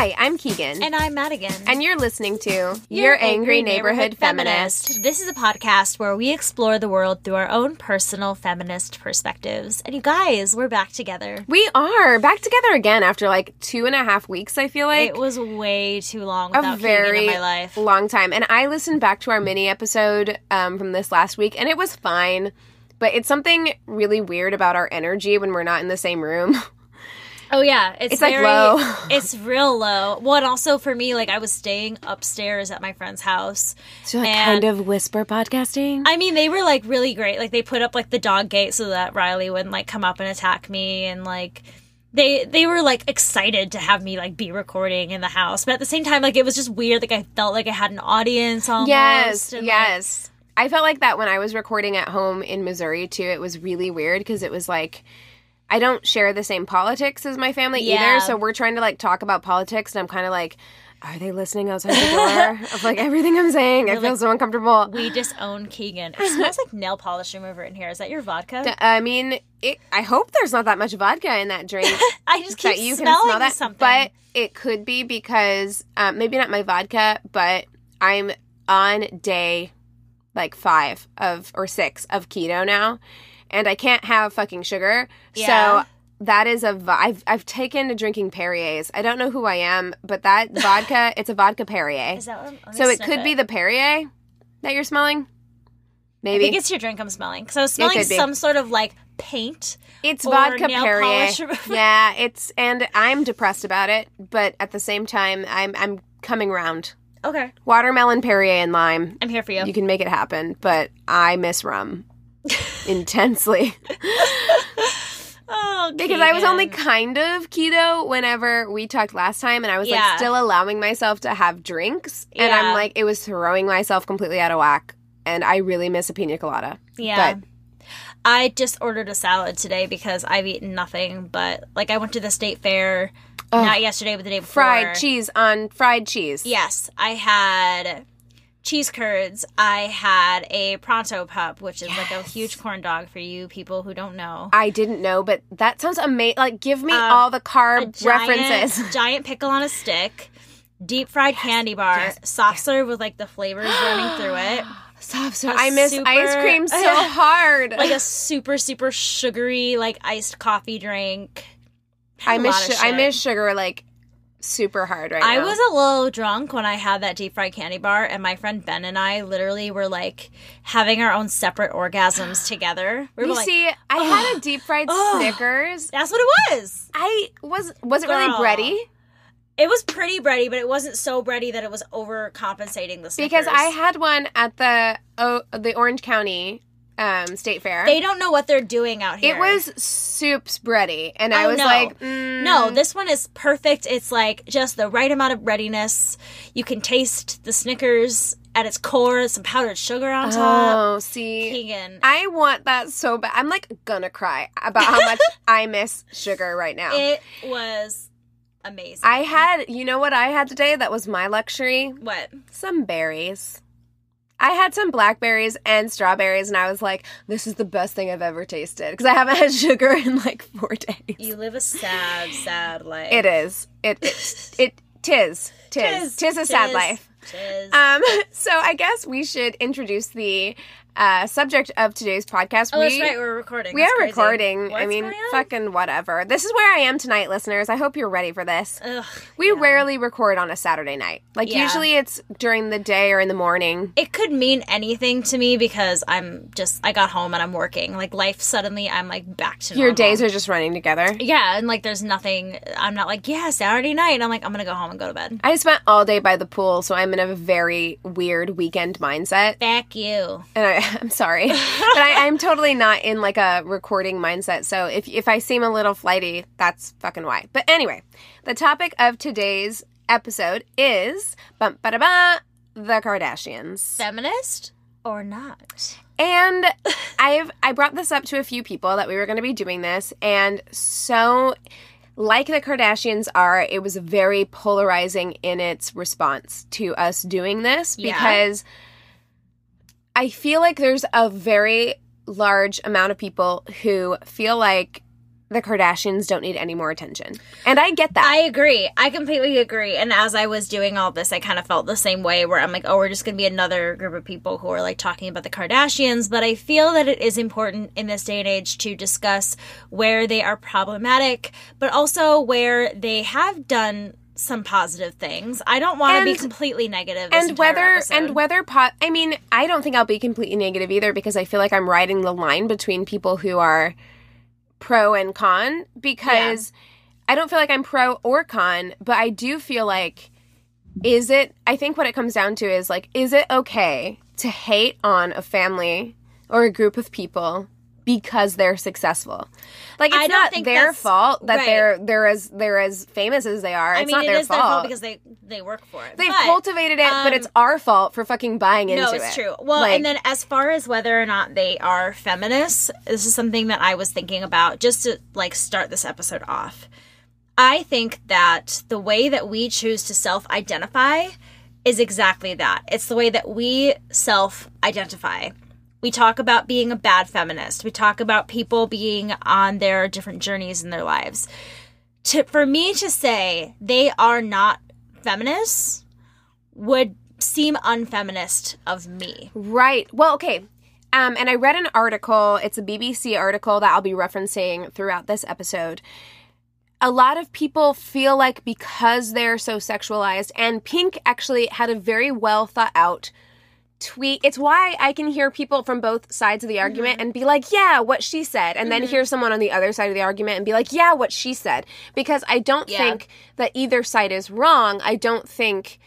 Hi, I'm Keegan. And I'm Madigan. And you're listening to Your, Angry, Neighborhood, Feminist. This is a podcast where we explore the world through our own personal feminist perspectives. And you guys, we're back together. We are back together again after like two and a half weeks, I feel like. It was way too long a very Keegan in my life. long time. And I listened back to our mini episode um, from this last week, and it was fine. But it's something really weird about our energy when we're not in the same room. Oh yeah, it's, It's, like, low. it's real low. Well, and also for me, like I was staying upstairs at my friend's house. So like kind of whisper podcasting. I mean, they were like really great. Like they put up like the dog gate so that Riley wouldn't like come up and attack me, and like they they were like excited to have me like be recording in the house. But at the same time, like it was just weird. Like I felt like I had an audience almost. yes, and, like, yes. I felt like that when I was recording at home in Missouri too. It was really weird because it was like I don't share the same politics as my family Yeah. either. So we're trying to like talk about politics, and I'm kind of like, are they listening outside the door of like everything I'm saying? I feel so uncomfortable. we disown Keegan. It smells like nail polish remover in here. Is that your vodka? I mean, it, I hope there's not that much vodka in that drink. I just keep that you can smelling smell that. something. But it could be because um, maybe not my vodka, but I'm on day like five of or six of keto now, and I can't have fucking sugar. Yeah. So that is a I've I've taken to drinking Perrier's. I don't know who I am, but that vodka, it's a vodka Perrier. Is that what, so it could be the Perrier that you're smelling. I Maybe think it's your drink I'm smelling. So I smelling some sort of like paint. It's vodka Perrier. yeah, it's and I'm depressed about it, but at the same time, I'm I'm coming round. Okay, Watermelon Perrier and lime. I'm here for you. You can make it happen, but I miss rum intensely oh, because I was only kind of keto whenever we talked last time, and I was Yeah. like still allowing myself to have drinks, and I'm like it was throwing myself completely out of whack, and I really miss a pina colada. Yeah. But I just ordered a salad today because I've eaten nothing but like I went to the state fair not yesterday but the day before. fried cheese on fried cheese. Yes, I had cheese curds. I had a pronto pup, which is like a huge corn dog for you people who don't know. I didn't know, but that sounds amazing. Like, give me Um, all the carb giant, references. giant pickle on a stick, deep fried candy bar, soft serve with like the flavors running through it. Soft serve. I miss super- ice cream so hard. Like a super super sugary like iced coffee drink. I miss su- I miss sugar like super hard right I now. was a little drunk when I had that deep fried candy bar, and my friend Ben and I literally were like having our own separate orgasms together. We were You like, see, I had a deep fried Snickers. that's what it was. I was was it really Girl. bready? It was pretty bready, but it wasn't so bready that it was overcompensating the Snickers. Because I had one at the oh, the Orange County um, State Fair. they don't know what they're doing out here. it was soups bready, and I Oh, was no. like, mm, No, this one is perfect. It's like just the right amount of breadiness. You can taste the Snickers at its core, some powdered sugar on top. Oh, see, Keegan, I want that so bad. I'm like gonna cry about how much I miss sugar right now. it was amazing. I had, you know what I had today that was my luxury? what? Some berries. I had some blackberries and strawberries, and I was like, this is the best thing I've ever tasted because I haven't had sugar in like four days. You live a sad, sad life. It is. It, it, it, tis. Tis. Tis. Tis a sad Tis. life. Chiz. Um, so I guess we should introduce the uh, subject of today's podcast. oh, we, that's right. We're recording. We That's are crazy. recording. I mean, fucking whatever. This is where I am tonight, listeners. I hope you're ready for this. Ugh, We yeah. rarely record on a Saturday night. Like Yeah. usually it's during the day or in the morning. It could mean anything to me because I'm just I got home and I'm working. Like life suddenly I'm like back to Your days are just running together. yeah, and like there's nothing. I'm not like yeah Saturday night. I'm like I'm gonna go home and go to bed. I spent all day by the pool, so I'm in a very weird weekend mindset. Back you. And I, I'm sorry, but I, I'm totally not in like a recording mindset. So if if I seem a little flighty, that's fucking why. But anyway, the topic of today's episode is bum ba da ba the Kardashians. Feminist or not? And I've I brought this up to a few people that we were going to be doing this, and so like the Kardashians are, it was very polarizing in its response to us doing this Yeah. I feel like there's a very large amount of people who feel like the Kardashians don't need any more attention. And I get that. I agree. I completely agree. And as I was doing all this, I kind of felt the same way where I'm like, oh, we're just going to be another group of people who are like talking about the Kardashians. But I feel that it is important in this day and age to discuss where they are problematic, but also where they have done some positive things. I don't want to be completely negative. And whether episode. and whether pot i mean i don't think i'll be completely negative either because i feel like i'm riding the line between people who are pro and con because i don't feel like i'm pro or con but i do feel like is it i think what it comes down to is like is it okay to hate on a family or a group of people because they're successful like it's think their fault that right. they're they're as they're as famous as they are I it's mean, not it their is fault their fault because they they work for it. They've But- cultivated it, but um, it's our fault for fucking buying into it. No, it. it's true. Well, Like, and then as far as whether or not they are feminists, this is something that I was thinking about just to like start this episode off. I think that the way that we choose to self-identify is exactly that. It's the way that we self-identify. We talk about being a bad feminist. We talk about people being on their different journeys in their lives. To, for me to say they are not feminists would seem unfeminist of me. right. Well, okay. Um, and I read an article. It's a BBC article that I'll be referencing throughout this episode. A lot of people feel like because they're so sexualized, and Pink actually had a very well thought out tweet. It's why I can hear people from both sides of the argument mm-hmm. and be like, yeah, what she said. And then mm-hmm. hear someone on the other side of the argument and be like, yeah, what she said. Because I don't Yeah. think that either side is wrong. I don't think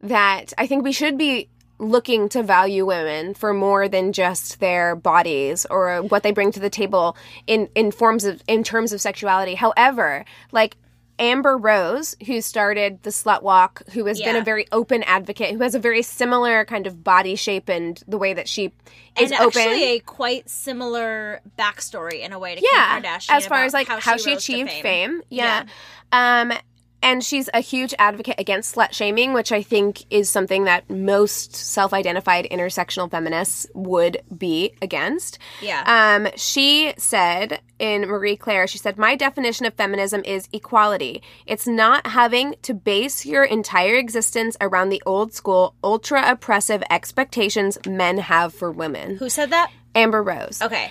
that, I think we should be looking to value women for more than just their bodies or what they bring to the table in in forms of in terms of sexuality however like Amber Rose, who started the Slut Walk, who has been a very open advocate, who has a very similar kind of body shape and the way that she is and open. actually a quite similar backstory in a way to yeah, Kim Kardashian as far as like how, she, rose to achieved fame. Yeah. Um and she's a huge advocate against slut shaming, which I think is something that most self-identified intersectional feminists would be against. Yeah. Um, she said in Marie Claire, she said, My definition of feminism is equality. It's not having to base your entire existence around the old school, ultra oppressive expectations men have for women. Who said that? Amber Rose. Okay.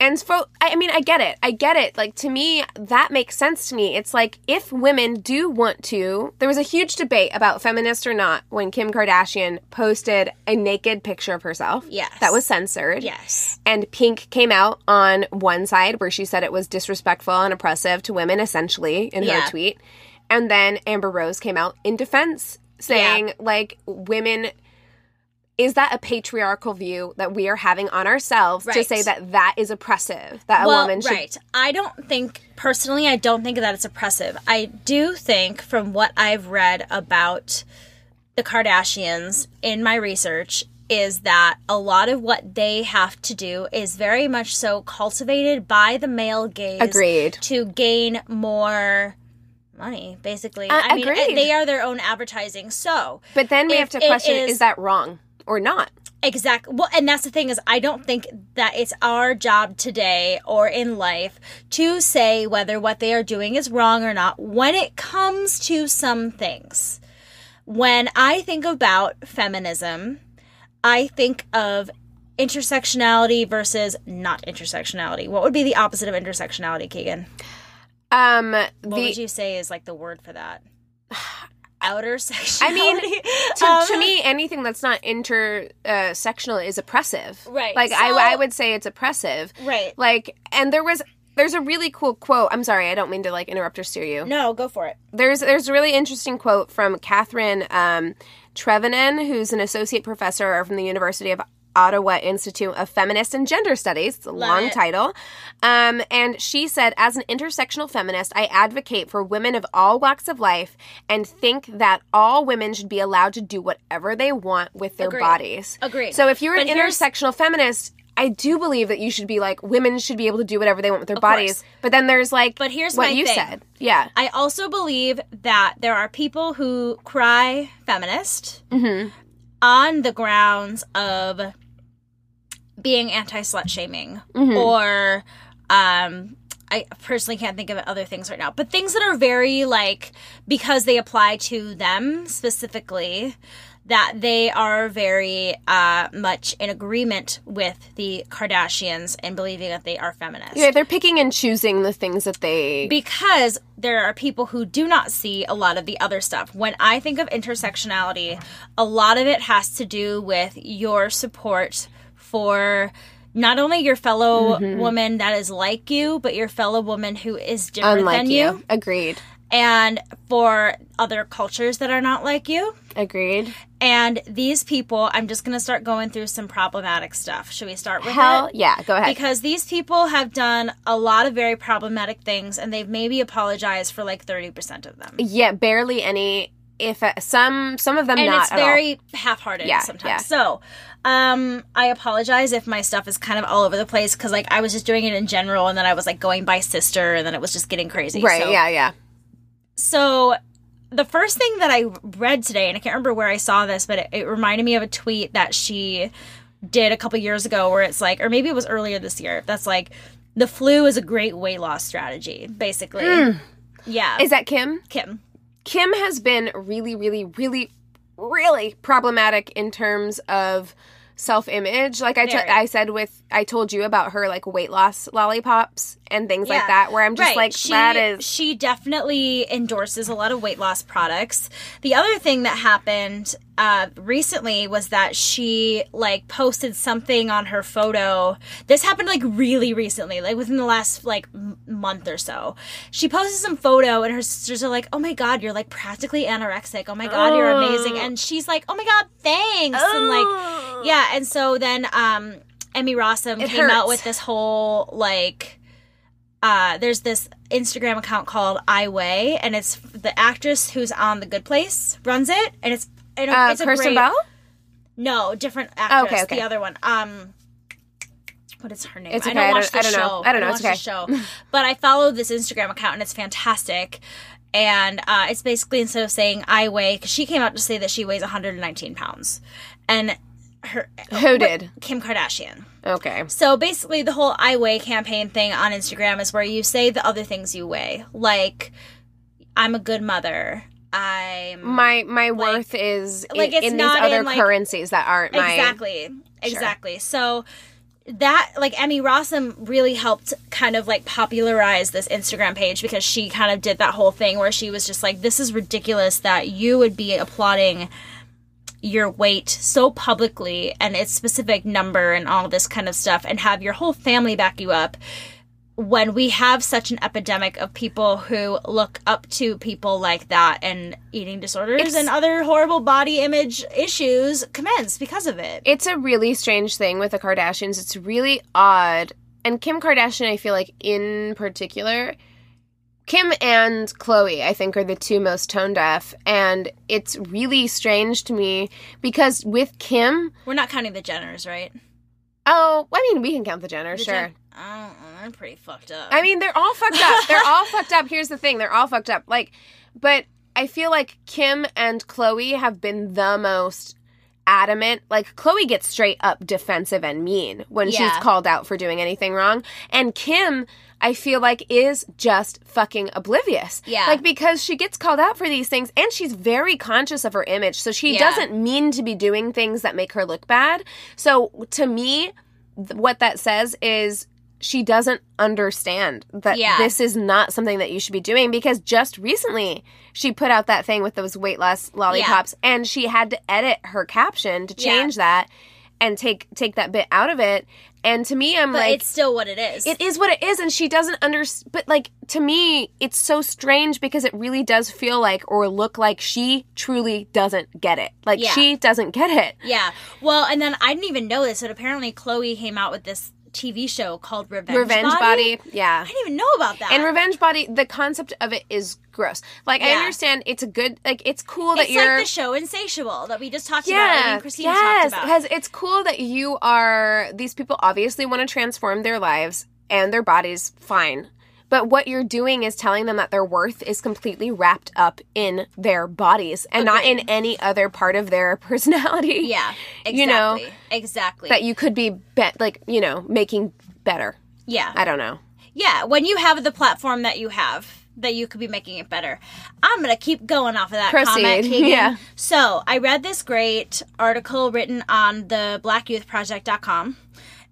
And for, I mean, I get it. I get it. Like, to me, that makes sense to me. It's like if women do want to, there was a huge debate about feminist or not when Kim Kardashian posted a naked picture of herself. Yes. That was censored. Yes. And Pink came out on one side where she said it was disrespectful and oppressive to women, essentially, in Yeah. her tweet. And then Amber Rose came out in defense, saying, like, women. Is that a patriarchal view that we are having on ourselves to say that that is oppressive? That a woman should. right. I don't think personally. I don't think that it's oppressive. I do think, from what I've read about the Kardashians in my research, is that a lot of what they have to do is very much so cultivated by the male gaze. Agreed. To gain more money, basically. Uh, I mean, agreed. they are their own advertising. So, But then we have to question is- is that wrong or not? Exactly. Well, and that's the thing is, I don't think that it's our job today or in life to say whether what they are doing is wrong or not when it comes to some things. when I think about feminism, I think of intersectionality versus not intersectionality. What would be the opposite of intersectionality, Keegan? Um, What the would you say is like the word for that? Outer sexuality. I mean, to, Um, to me, anything that's not intersectional is oppressive. Right, Like so- I, I would say it's oppressive. right? Like, and there was there's a really cool quote. I'm sorry, I don't mean to like interrupt or steer you. No, go for it. There's there's a really interesting quote from Catherine um, who's an associate professor from the University of Ottawa Institute of Feminist and Gender Studies. It's a Love long it. title. Um, and she said, as an intersectional feminist, I advocate for women of all walks of life and think that all women should be allowed to do whatever they want with their Agreed. bodies. Agreed. So if you're an But intersectional feminist, I do believe that you should be like women should be able to do whatever they want with their course. bodies. But then there's like But here's what you thing. said. Yeah. I also believe that there are people who cry feminist Mm-hmm. on the grounds of being anti slut shaming Mm-hmm. or um I personally can't think of other things right now, but things that are very like because they apply to them specifically that they are very uh, much in agreement with the Kardashians and believing that they are feminist. Yeah, they're picking and choosing the things that they. because there are people who do not see a lot of the other stuff. When I think of intersectionality, a lot of it has to do with your support for not only your fellow Mm-hmm. woman that is like you, but your fellow woman who is different Unlike than you. you, Agreed. and for other cultures that are not like you. Agreed. And these people, I'm just going to start going through some problematic stuff. Should we start with Hell it? yeah. Go ahead. because these people have done a lot of very problematic things and they've maybe apologized for like 30% of them yeah, barely any. If uh, some some of them and not it's at all. very half-hearted Yeah, sometimes yeah. so um i apologize if my stuff is kind of all over the place because like i was just doing it in general and then i was like going by sister and then it was just getting crazy right. So- Yeah. Yeah. so the first thing that I read today, and I can't remember where I saw this, but it, it reminded me of a tweet that she did a couple years ago where it's like, or maybe it was earlier this year, that's like, the flu is a great weight loss strategy, basically. Yeah. Hmm. Is that Kim? Kim. Kim has been really, really, really, really problematic in terms of self image. Like I, t-. I said with, I told you about her like weight loss lollipops and things like that, where I'm just Right. like, she, that is. she definitely endorses a lot of weight loss products. The other thing that happened uh, recently was that she like posted something on her photo. This happened like really recently, like within the last like m- month or so. She posted some photo, and her sisters are like, "Oh my god, you're like practically anorexic. Oh my god, you're amazing." And she's like, "Oh my god, thanks." And like, yeah. And so then um, Emmy Rossum It came out with this whole like uh, there's this Instagram account called I Weigh, and it's the actress who's on The Good Place runs it, and it's and Uh, it's a Kristen great, Bell? No, different actress. okay, okay. The other one. Um, what is her name? It's I don't I watch don't- the I don't know. I don't know, watch it's the okay. show, but I follow this Instagram account, and it's fantastic. And uh, it's basically instead of saying I weigh, because she came out to say that she weighs 119 pounds, and her Who did? Kim Kardashian. Okay. So basically, the whole I weigh campaign thing on Instagram is where you say the other things you weigh, like I'm a good mother. I'm My my worth is in, like, it's in these not other in, like- currencies that aren't my. exactly, exactly. So that like Emmy Rossum really helped kind of like popularize this Instagram page because she kind of did that whole thing where she was just like, "This is ridiculous that you would be applauding." Your weight so publicly and its specific number and all this kind of stuff and have your whole family back you up when we have such an epidemic of people who look up to people like that and eating disorders It's- and other horrible body image issues commence because of it. It's a really strange thing with the Kardashians. It's really odd. And Kim Kardashian, I feel like in particular, Kim and Khloé, I think, are the two most tone deaf. And it's really strange to me because with Kim, We're not counting the Jenners, right? oh, I mean, we can count the Jenners, The sure. Jen- I don't know, they're pretty fucked up. I mean, they're all fucked up. They're all fucked up. Here's the thing they're all fucked up. Like, but I feel like Kim and Khloé have been the most adamant. Like Khloé gets straight up defensive and mean when Yeah. she's called out for doing anything wrong. And Kim, I feel like is just fucking oblivious. Yeah. Like because she gets called out for these things and she's very conscious of her image. So she Yeah. doesn't mean to be doing things that make her look bad. So to me, th- what that says is she doesn't understand that Yeah. this is not something that you should be doing because just recently she put out that thing with those weight loss lollipops and she had to edit her caption to Yeah. change that and take take that bit out of it and to me I'm like But like it's still what it is. it is what it is and she doesn't under but like to me it's so strange because it really does feel like or look like she truly doesn't get it like Yeah. she doesn't get it Yeah. Well, and then I didn't even know this, but apparently Khloé came out with this TV show called Revenge, revenge body, yeah I didn't even know about that. and revenge body the concept of it is gross like i understand it's a good like it's cool that it's you're like the show Insatiable that we just talked about. yeah, and Christine yes, talked about. because it's cool that you are. These people obviously want to transform their lives and their bodies. Fine, but what you're doing is telling them that their worth is completely wrapped up in their bodies and not in any other part of their personality. yeah, exactly. you know, exactly. that you could be, be like you know making better. yeah, I don't know. yeah. When you have the platform that you have, that you could be making it better. I'm gonna keep going off of that Proceed, comment, Keegan. yeah. So I read this great article written on the BlackYouthProject.com.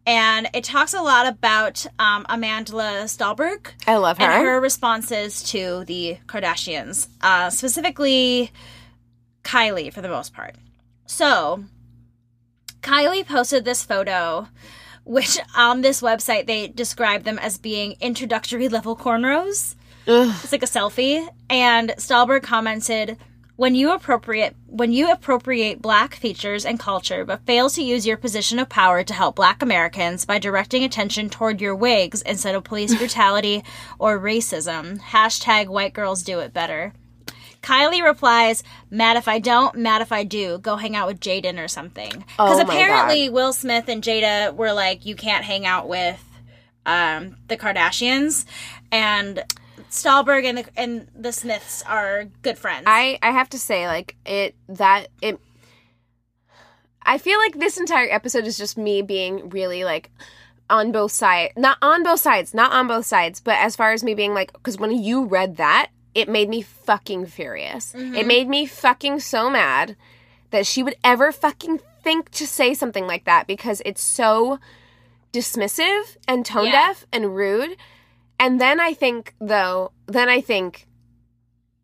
And it talks a lot about um, Amandla Stenberg I love her. and her responses to the Kardashians, uh, specifically Kylie for the most part. So, Kylie posted this photo, which on this website they describe them as being introductory level cornrows. Ugh. It's like a selfie, and Stenberg commented. When you appropriate when you appropriate black features and culture but fail to use your position of power to help black Americans by directing attention toward your wigs instead of police brutality or racism, hashtag white girls do it better. Kylie replies, Mad if I don't, mad if I do. Go hang out with Jaden or something. Because Oh apparently Will Smith and Jada were like, you can't hang out with um, the Kardashians. And Stenberg and the, and the Smiths are good friends. I I have to say like it that it I feel like this entire episode is just me being really like on both sides not on both sides not on both sides but as far as me being like cuz when you read that it made me fucking furious mm-hmm. it made me fucking so mad that she would ever fucking think to say something like that because it's so dismissive and tone Yeah. deaf and rude and then I think though then I think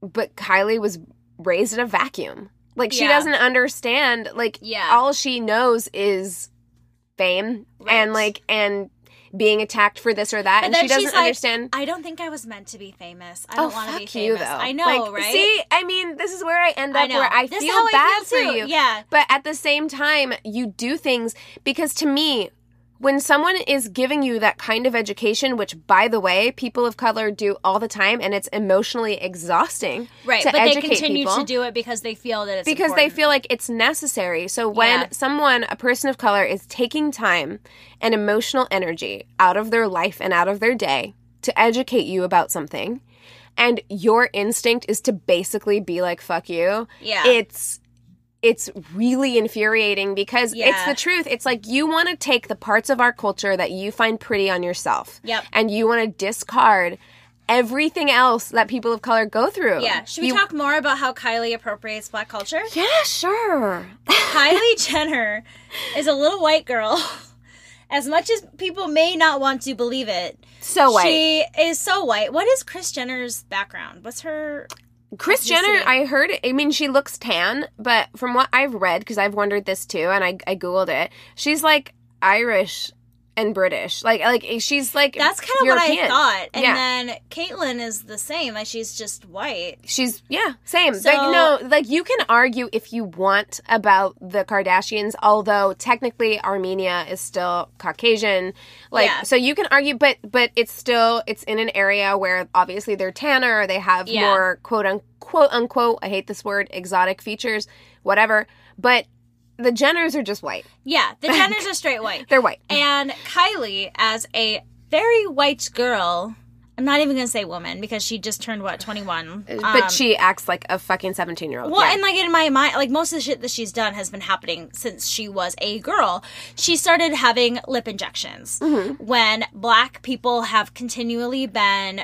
but Kylie was raised in a vacuum. Like she Yeah. doesn't understand. Like Yeah. all she knows is fame and like and being attacked for this or that, But and she doesn't like, understand. I don't think I was meant to be famous. I Oh don't want to be you famous. though! I know, Like, right? See, I mean, this is where I end up I where I This feel how I bad feel for you. Yeah. But at the same time, you do things because to me, when someone is giving you that kind of education, which by the way, people of color do all the time, and it's emotionally exhausting, right. But they continue people to do it because they feel that it's because they feel like it's necessary. So when Yeah. someone, a person of color, is taking time and emotional energy out of their life and out of their day to educate you about something, and your instinct is to basically be like "fuck you," Yeah. it's it's really infuriating because it's the truth. It's like you want to take the parts of our culture that you find pretty on yourself, Yep. and you want to discard everything else that people of color go through. Yeah. Should we You- talk more about how Kylie appropriates black culture? Yeah, sure. Kylie Jenner is a little white girl. As much as people may not want to believe it, So white. she is so white. What is Kris Jenner's background? What's her? Kris Jenner? I heard, I mean, she looks tan, but from what I've read, because I've wondered this too, and I, I Googled it, she's like Irish and British. Like, like she's like That's kind of what I thought. And Yeah. then Caitlyn is the same. Like she's just white. She's yeah, same. So- like no, like you can argue if you want about the Kardashians, although technically Armenia is still Caucasian. Like Yeah. so you can argue, but but it's still it's in an area where obviously they're tanner, they have Yeah. more quote unquote unquote. I hate this word, exotic features, whatever. But the Jenners are just white. Yeah, the Jenners are straight white. They're white. And Kylie, as a very white girl, I'm not even gonna say woman because she just turned what 21. but Um, she acts like a fucking 17 year old. Well, and like in my mind, like most of the shit that she's done has been happening since she was a girl. She started having lip injections Mm-hmm. when black people have continually been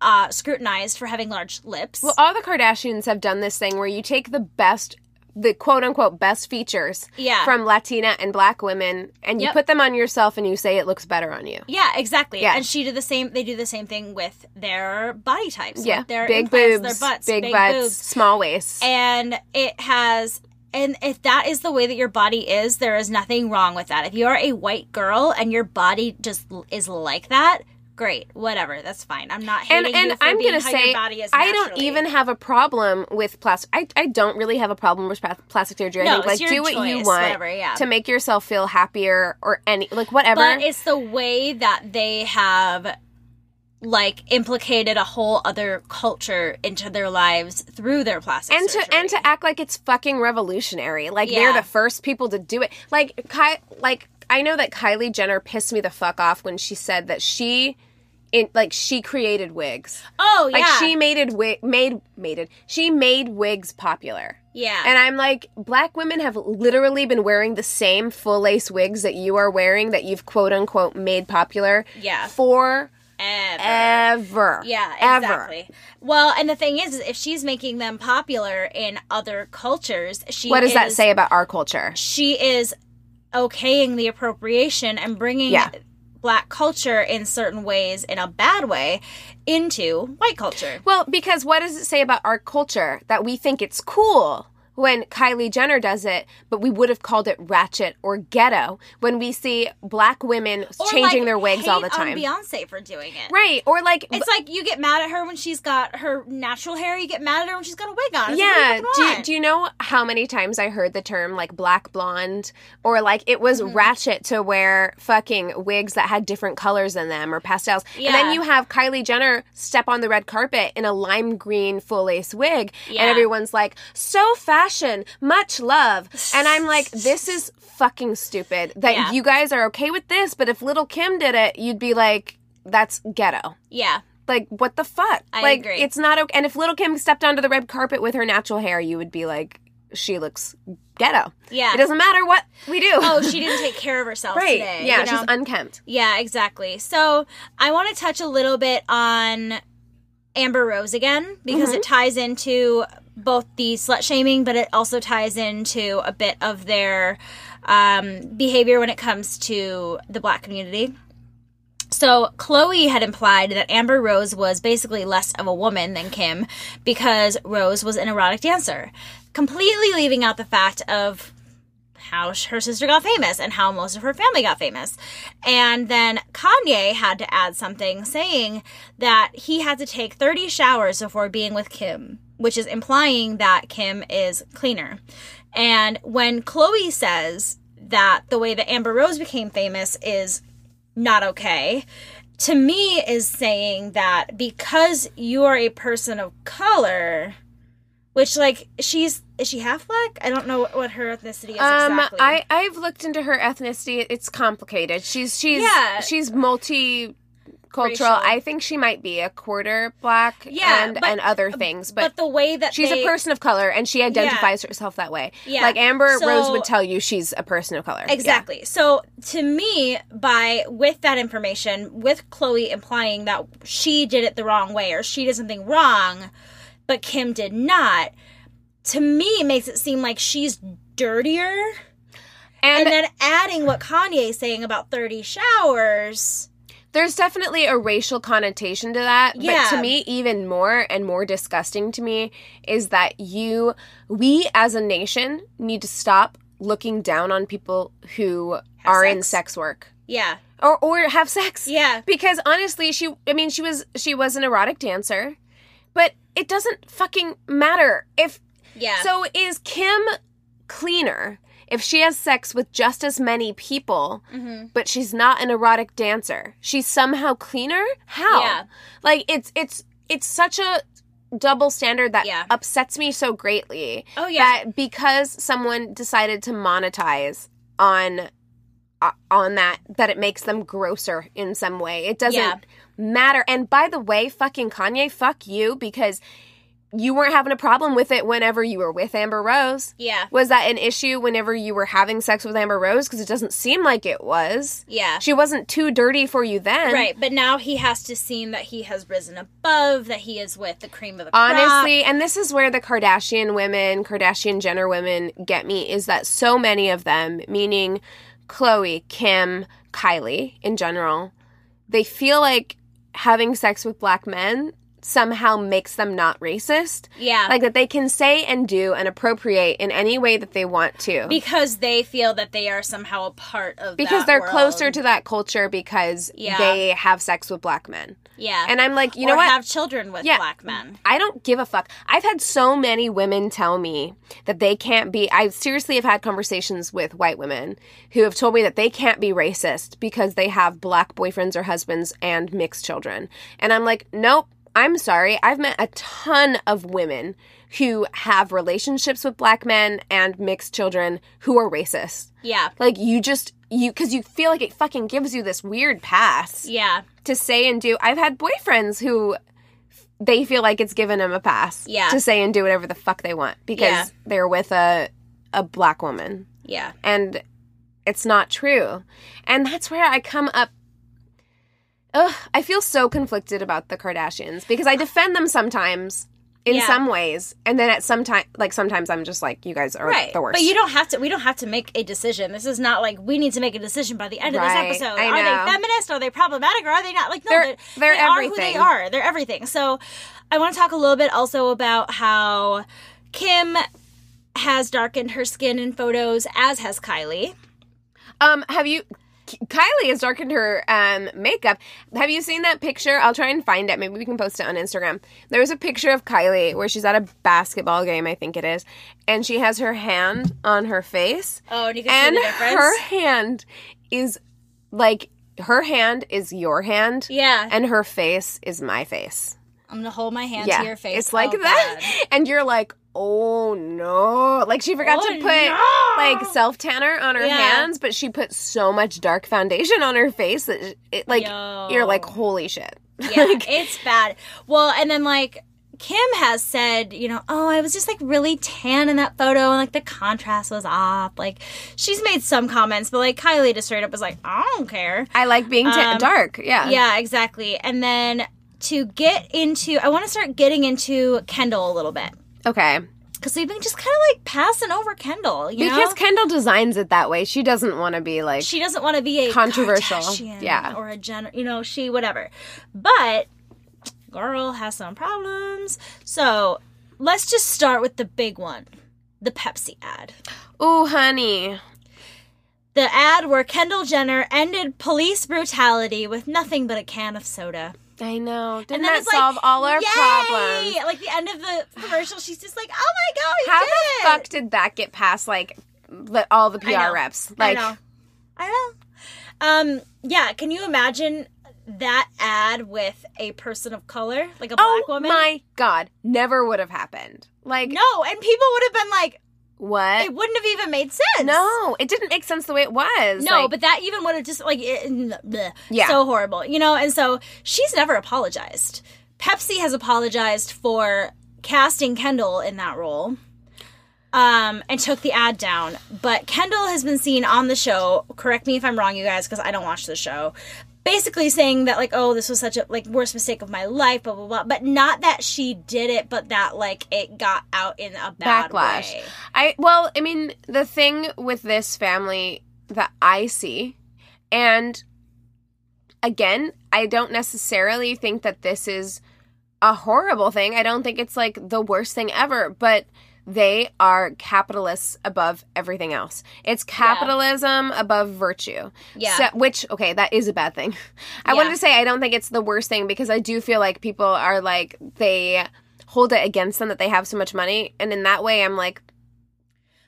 uh, scrutinized for having large lips. Well, all the Kardashians have done this thing where you take the best, the quote unquote best features Yeah. from Latina and black women and you Yep. put them on yourself and you say it looks better on you. yeah, exactly. Yeah. And she did the same. They do the same thing with their body types. Yeah. their big boobs, their butts, big, big, butts, boobs. small waists. and it has and if that is the way that your body is there is nothing wrong with that if you're a white girl and your body just is like that great whatever that's fine i'm not and hating and you for I'm being gonna how say your body is I don't even have a problem with plastic. I, I don't really have a problem with plastic surgery. I No, think like do what you choice, want whatever, yeah. to make yourself feel happier or any like whatever. but it's the way that they have like implicated a whole other culture into their lives through their plastic and to and to act like it's fucking revolutionary. Like they're the first people to do it. Like Ky- like I know that Kylie Jenner pissed me the fuck off when she said that she in like she created wigs. oh yeah Like she made it wig made made it. She made wigs popular. yeah And I'm like, black women have literally been wearing the same full lace wigs that you are wearing that you've quote unquote made popular Yeah. for Ever. ever. Yeah, Ever. Well, and the thing is, is if she's making them popular in other cultures, she What does that say about our culture? She is okaying the appropriation and bringing Yeah. black culture in certain ways, in a bad way, into white culture. Well, because what does it say about our culture that we think it's cool when Kylie Jenner does it, but we would have called it ratchet or ghetto when we see black women Or, changing like, their wigs all the time. Beyonce for doing it. Right. Or like It's like you get mad at her when she's got her natural hair. You get mad at her when she's got a wig on. It's Yeah. what do you Do you, want? do you know how many times I heard the term like black blonde or like it was Mm-hmm. ratchet to wear fucking wigs that had different colors in them or pastels? Yeah. And then you have Kylie Jenner step on the red carpet in a lime green full lace wig Yeah. and everyone's like, so fashion, much love. And I'm like, this is fucking stupid that Yeah. you guys are okay with this, but if Lil' Kim did it, you'd be like, that's ghetto. yeah. Like, what the fuck? I like, agree. it's not okay. And if Lil' Kim stepped onto the red carpet with her natural hair, you would be like, she looks ghetto. Yeah. It doesn't matter what we do. Oh, she didn't take care of herself right. today. yeah, you know? she's unkempt. Yeah, exactly. So I want to touch a little bit on Amber Rose again because Mm-hmm. it ties into both the slut shaming, but it also ties into a bit of their um, behavior when it comes to the black community. So Khloé had implied that Amber Rose was basically less of a woman than Kim because Rose was an erotic dancer, completely leaving out the fact of how her sister got famous and how most of her family got famous. And then Kanye had to add something saying that he had to take 30 showers before being with Kim, which is implying that Kim is cleaner. And when Khloé says that the way that Amber Rose became famous is not okay, to me is saying that because you are a person of color, which like she's is she half black? I don't know what, what her ethnicity is Um, exactly. I I've looked into her ethnicity. It's complicated. She's she's Yeah. she's multicultural. Racial. I think she might be a quarter black Yeah, and but- and other things, but, but. the way that She's they- a person of color, and she identifies herself that way. Yeah. Like Amber So- Rose would tell you, she's a person of color. Yeah. Exactly. So to me, by with that information, with Khloé implying that she did it the wrong way or she did something wrong, but Kim did not, to me makes it seem like she's dirtier. And, And then adding what Kanye's saying about 30 showers. There's definitely a racial connotation to that. Yeah. But to me, even more and more disgusting to me is that you, we as a nation, need to stop looking down on people who are in sex. sex work. Yeah. or or have sex. Yeah. Because honestly, she I mean she was she was an erotic dancer, but it doesn't fucking matter if Yeah. So is Kim cleaner if she has sex with just as many people, Mm-hmm. but she's not an erotic dancer? She's somehow cleaner? How? Yeah. Like it's it's it's such a double standard that Yeah. upsets me so greatly. Oh, yeah. That because someone decided to monetize on uh, on that that it makes them grosser in some way. It doesn't Yeah. matter. And by the way, fucking Kanye, fuck you because you weren't having a problem with it whenever you were with Amber Rose. Yeah. Was that an issue whenever you were having sex with Amber Rose? Because it doesn't seem like it was. Yeah. She wasn't too dirty for you then. Right, but now he has to seem that he has risen above, that he is with the cream of the crop. Honestly, and this is where the Kardashian women, Kardashian Jenner women get me is that so many of them, meaning Khloé, Kim, Kylie in general, they feel like having sex with black men somehow makes them not racist. Yeah. Like that they can say and do and appropriate in any way that they want to. because they feel that they are somehow a part of because they're world. closer to that culture because Yeah. they have sex with black men. yeah And I'm like, you or know what? have children with Yeah. black men I don't give a fuck. I've had so many women tell me that they can't be. I seriously have had conversations with white women who have told me that they can't be racist because they have black boyfriends or husbands and mixed children. And I'm like, nope, I'm sorry. I've met a ton of women who have relationships with black men and mixed children who are racist. yeah Like, you just. You, because you feel like it fucking gives you this weird pass yeah to say and do. I've had boyfriends who they feel like it's given them a pass Yeah. to say and do whatever the fuck they want because Yeah. they're with a a black woman yeah and it's not true. And that's where I come up Ugh, I feel so conflicted about the Kardashians because I defend them sometimes in Yeah. some ways and then at some time like sometimes I'm just like you guys are right the worst. but you don't have to we don't have to make a decision. This is not like we need to make a decision by the end Right, of this episode. Are they feminist? Are they problematic? Or are they not? Like no They're- they're, they're they are who they are. They're everything. So i want to talk a little bit also about how kim has darkened her skin in photos as has kylie. Um, have you? Kylie has darkened her um makeup. Have you seen that picture? I'll try and find it. Maybe we can post it on Instagram. There's a picture of Kylie where she's at a basketball game, I think it is, and she has her hand on her face, oh and you can and see the difference her hand is like her hand is your hand, yeah and her face is my face. i'm gonna hold my hand yeah, to your face it's like Oh, that, God. and you're like, oh no, like she forgot Oh, to put no! like self tanner on her Yeah. hands, but she put so much dark foundation on her face that it like Yo. you're like holy shit. yeah, it's bad. Well, and then like Kim has said, you know, oh, I was just like really tan in that photo and like the contrast was off. Like she's made some comments, but like Kylie just straight up was like, I don't care. I like being Um, dark. Yeah. Yeah, exactly. And then to get into, I want to start getting into Kendall a little bit Okay. because we've been just kind of like passing over Kendall, you Because know. Kendall designs it that way. She doesn't want to be like she doesn't want to be a Controversial. Yeah. or a Jenner, you know, she whatever. But girl has some problems. So let's just start with the big one, the Pepsi ad. Ooh, honey. The ad where Kendall Jenner ended police brutality with nothing but a can of soda. I know. Didn't And then that it's like, solve all our Yay! problems? Like the end of the commercial, she's just like, "Oh my god, we How did the it!" fuck did that get past like the, all the PR reps? Like I know. I know. Um, yeah, can you imagine that ad with a person of color, like a black Oh woman? my god, never would have happened. Like No, and people would have been like, what? it wouldn't have even made sense. No, it didn't make sense the way it was. No, Like, but that even would have just like it, bleh, Yeah. so horrible, you know. And so she's never apologized. Pepsi has apologized for casting Kendall in that role, um, and took the ad down. But Kendall has been seen on the show. Correct me if I'm wrong, you guys, because I don't watch the show. Basically saying that like, oh, this was such a like worst mistake of my life, blah blah blah. But not that she did it, but that like it got out in a bad backlash. way. I well, I mean, the thing with this family that I see, and again, I don't necessarily think that this is a horrible thing. I don't think it's like the worst thing ever, but they are capitalists above everything else. It's capitalism above virtue. Yeah. So, which okay, that is a bad thing. I Yeah. wanted to say I don't think it's the worst thing because I do feel like people are like they hold it against them that they have so much money, and in that way, I'm like.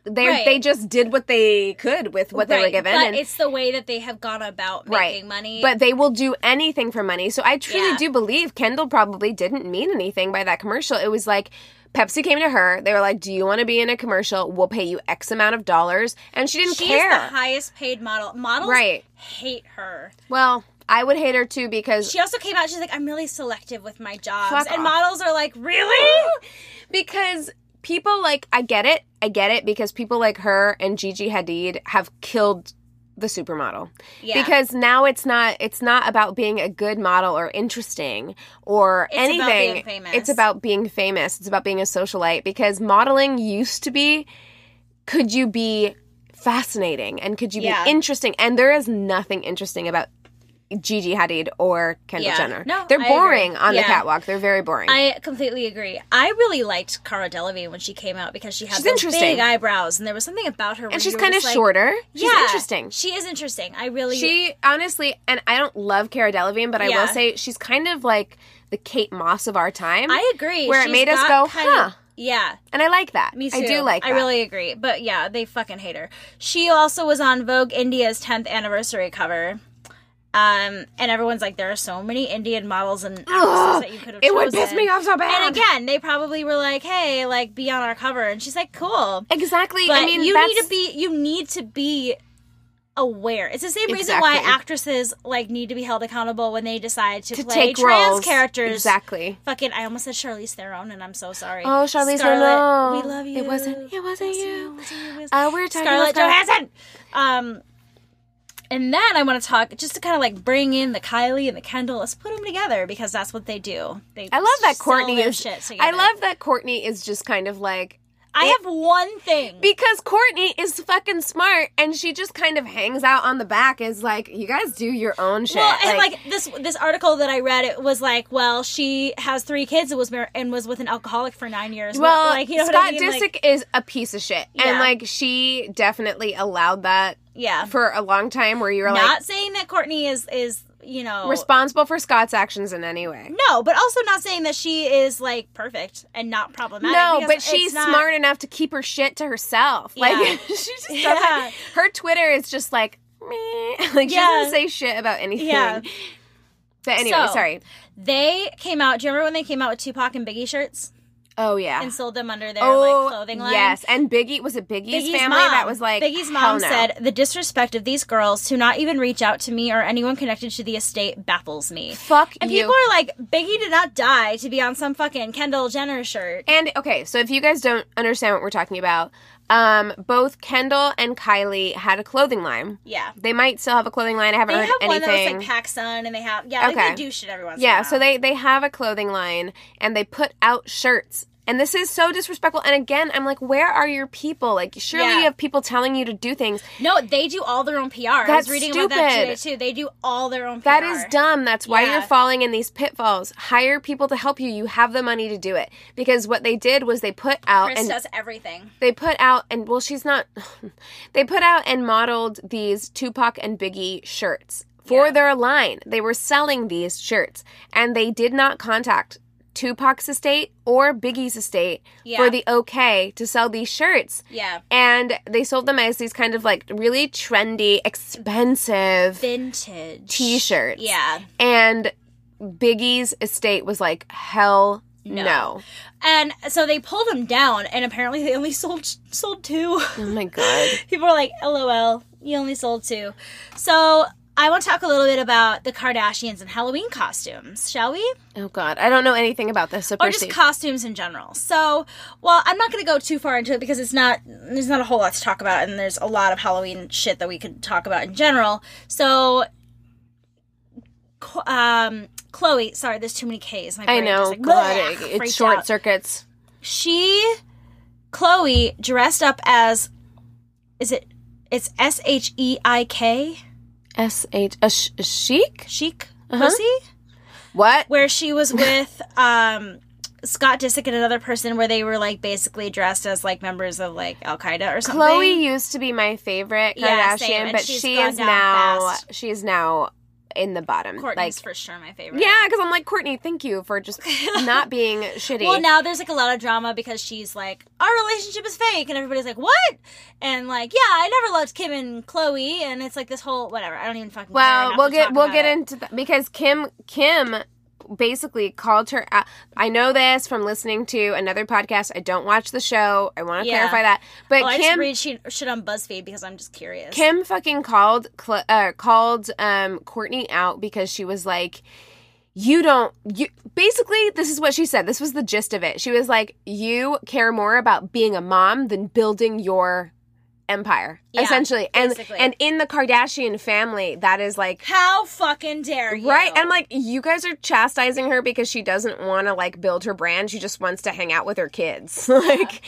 They Right. they just did what they could with what they were given, But and it's the way that they have gone about Right. making money. but they will do anything for money. So I truly Yeah. do believe Kendall probably didn't mean anything by that commercial. It was like Pepsi came to her. They were like, "Do you want to be in a commercial? We'll pay you X amount of dollars." And she didn't She's care. the highest paid model. Models Right. hate her. well, I would hate her too because She also came out. She's like, I'm really selective with my jobs, Fuck and off. models are like, really? because people like I get it. I get it because people like her and Gigi Hadid have killed the supermodel. Yeah. Because now it's not it's not about being a good model or interesting or It's about anything. being famous. It's about being famous. It's about being a socialite because modeling used to be could you be fascinating and could you Yeah. be interesting and there is nothing interesting about Gigi Hadid or Kendall Yeah. Jenner. No, They're boring on the catwalk. They're very boring. I completely agree. I really liked Cara Delevingne when she came out because she had She's those big eyebrows, and there was something about her. and she's kind of like, shorter. She's yeah, interesting. She is interesting. I really. She honestly, and I don't love Cara Delevingne, but I Yeah. will say she's kind of like the Kate Moss of our time. I agree. Where it made us go, huh? Of, yeah, and I like that. me too. I do like that. I really agree. But yeah, they fucking hate her. She also was on Vogue India's 10th anniversary cover. Um, and everyone's like, there are so many Indian models and actresses that you could have it would piss me off so bad. And again, they probably were like, "Hey, like, be on our cover," and she's like, "Cool." exactly. But I mean, you that's, need to be you need to be aware. It's the same reason why actresses like need to be held accountable when they decide to, to play take trans roles. characters. Exactly. Fucking, I almost said Charlize Theron, and I'm so sorry. Oh, Charlize Theron. we love you. It wasn't- it wasn't It you. wasn't you, it was Uh, we're talking Scarlett about Johansson. Um, and then I want to talk just to kind of like bring in the Kylie and the Kendall. Let's put them together because that's what they do. They I love that Kourtney is. shit I love that Kourtney is just kind of like I have one thing. because Kourtney is fucking smart and she just kind of hangs out on the back is like you guys do your own shit. Well, and like, this this article that I read, it was like, well, she has three kids and was mar- and was with an alcoholic for nine years. Well, like you know Scott what I mean? Disick Like, is a piece of shit, and like she definitely allowed that yeah, for a long time, where you were like not like saying that Kourtney is is you know responsible for Scott's actions in any way. no, but also not saying that she is like perfect and not problematic. No, but she's not- smart enough to keep her shit to herself. Like she just doesn't. Yeah. Her Twitter is just like meh. Like she Yeah. doesn't say shit about anything. Yeah. But anyway, So- sorry. They came out. Do you remember when they came out with Tupac and Biggie shirts Oh yeah. and sold them under their oh like clothing line? yes, and Biggie was it Biggie's, Biggie's family mom. that was like Biggie's mom no. said the disrespect of these girls to not even reach out to me or anyone connected to the estate baffles me. "Fuck you. And you." people are like, Biggie did not die to be on some fucking Kendall Jenner shirt. And okay, so if you guys don't understand what we're talking about, um, both Kendall and Kylie had a clothing line. Yeah. They might still have a clothing line. I haven't They heard have one that anything. was like PacSun, and they have yeah, like Okay. they do shit every once. in a yeah, so they they have a clothing line and they put out shirts. And this is so disrespectful. And again, I'm like, where are your people? Like, surely Yeah. you have people telling you to do things. no, they do all their own PR. I was That's reading about that today stupid. too. They do all their own. That PR. is dumb. That's why Yeah. you're falling in these pitfalls. Hire people to help you. You have the money to do it. Because what they did was they put out Kris and does everything. they put out and well she's not they put out and modeled these Tupac and Biggie shirts for Yeah. their line. They were selling these shirts and they did not contact Tupac's estate or Biggie's estate Yeah. for the okay to sell these shirts. Yeah, And they sold them as these kind of like really trendy, expensive vintage t-shirts. Yeah, And Biggie's estate was like, hell No. no. and so they pulled them down, and apparently they only sold sold two. Oh my god. People are like, "LOL, you only sold two. So I want to talk a little bit about the Kardashians and Halloween costumes, shall we? Oh god. I don't know anything about this. So Or proceed. just costumes in general. So, well, I'm not going to go too far into it because it's not there's not a whole lot to talk about, and there's a lot of Halloween shit that we could talk about in general. So, um, Khloé, sorry, there's too many K's. My I know. like, God, it, it short out. circuits. She, Khloé, dressed up as, is it? It's S H E I K, S H a, sh- a chic? chic Uh-huh. pussy. What? where she was with um Scott Disick and another person where they were like basically dressed as like members of like Al Qaeda or something. Khloé used to be my favorite Kardashian, Yeah, but she is now fast. she is now in the bottom. Kourtney's like, for sure my favorite. yeah, because I'm like Kourtney. Thank you for just not being shitty. Well, now there's like a lot of drama because she's like, our relationship is fake, and everybody's like, what? And like, yeah, I never loved Kim and Khloé, and it's like this whole whatever. I don't even fucking. well, we'll get we'll get it. into that because Kim Kim basically called her out. I know this from listening to another podcast. I don't watch the show. I want to Yeah. clarify that. But Well, I just Kim read shit, shit on BuzzFeed because I'm just curious. Kim fucking called uh, called um Kourtney out because she was like you don't you basically this is what she said this was the gist of it she was like you care more about being a mom than building your empire Yeah, essentially and basically. and in the kardashian family that is like How fucking dare you? Right. And like you guys are chastising her because she doesn't want to like build her brand. She just wants to hang out with her kids. like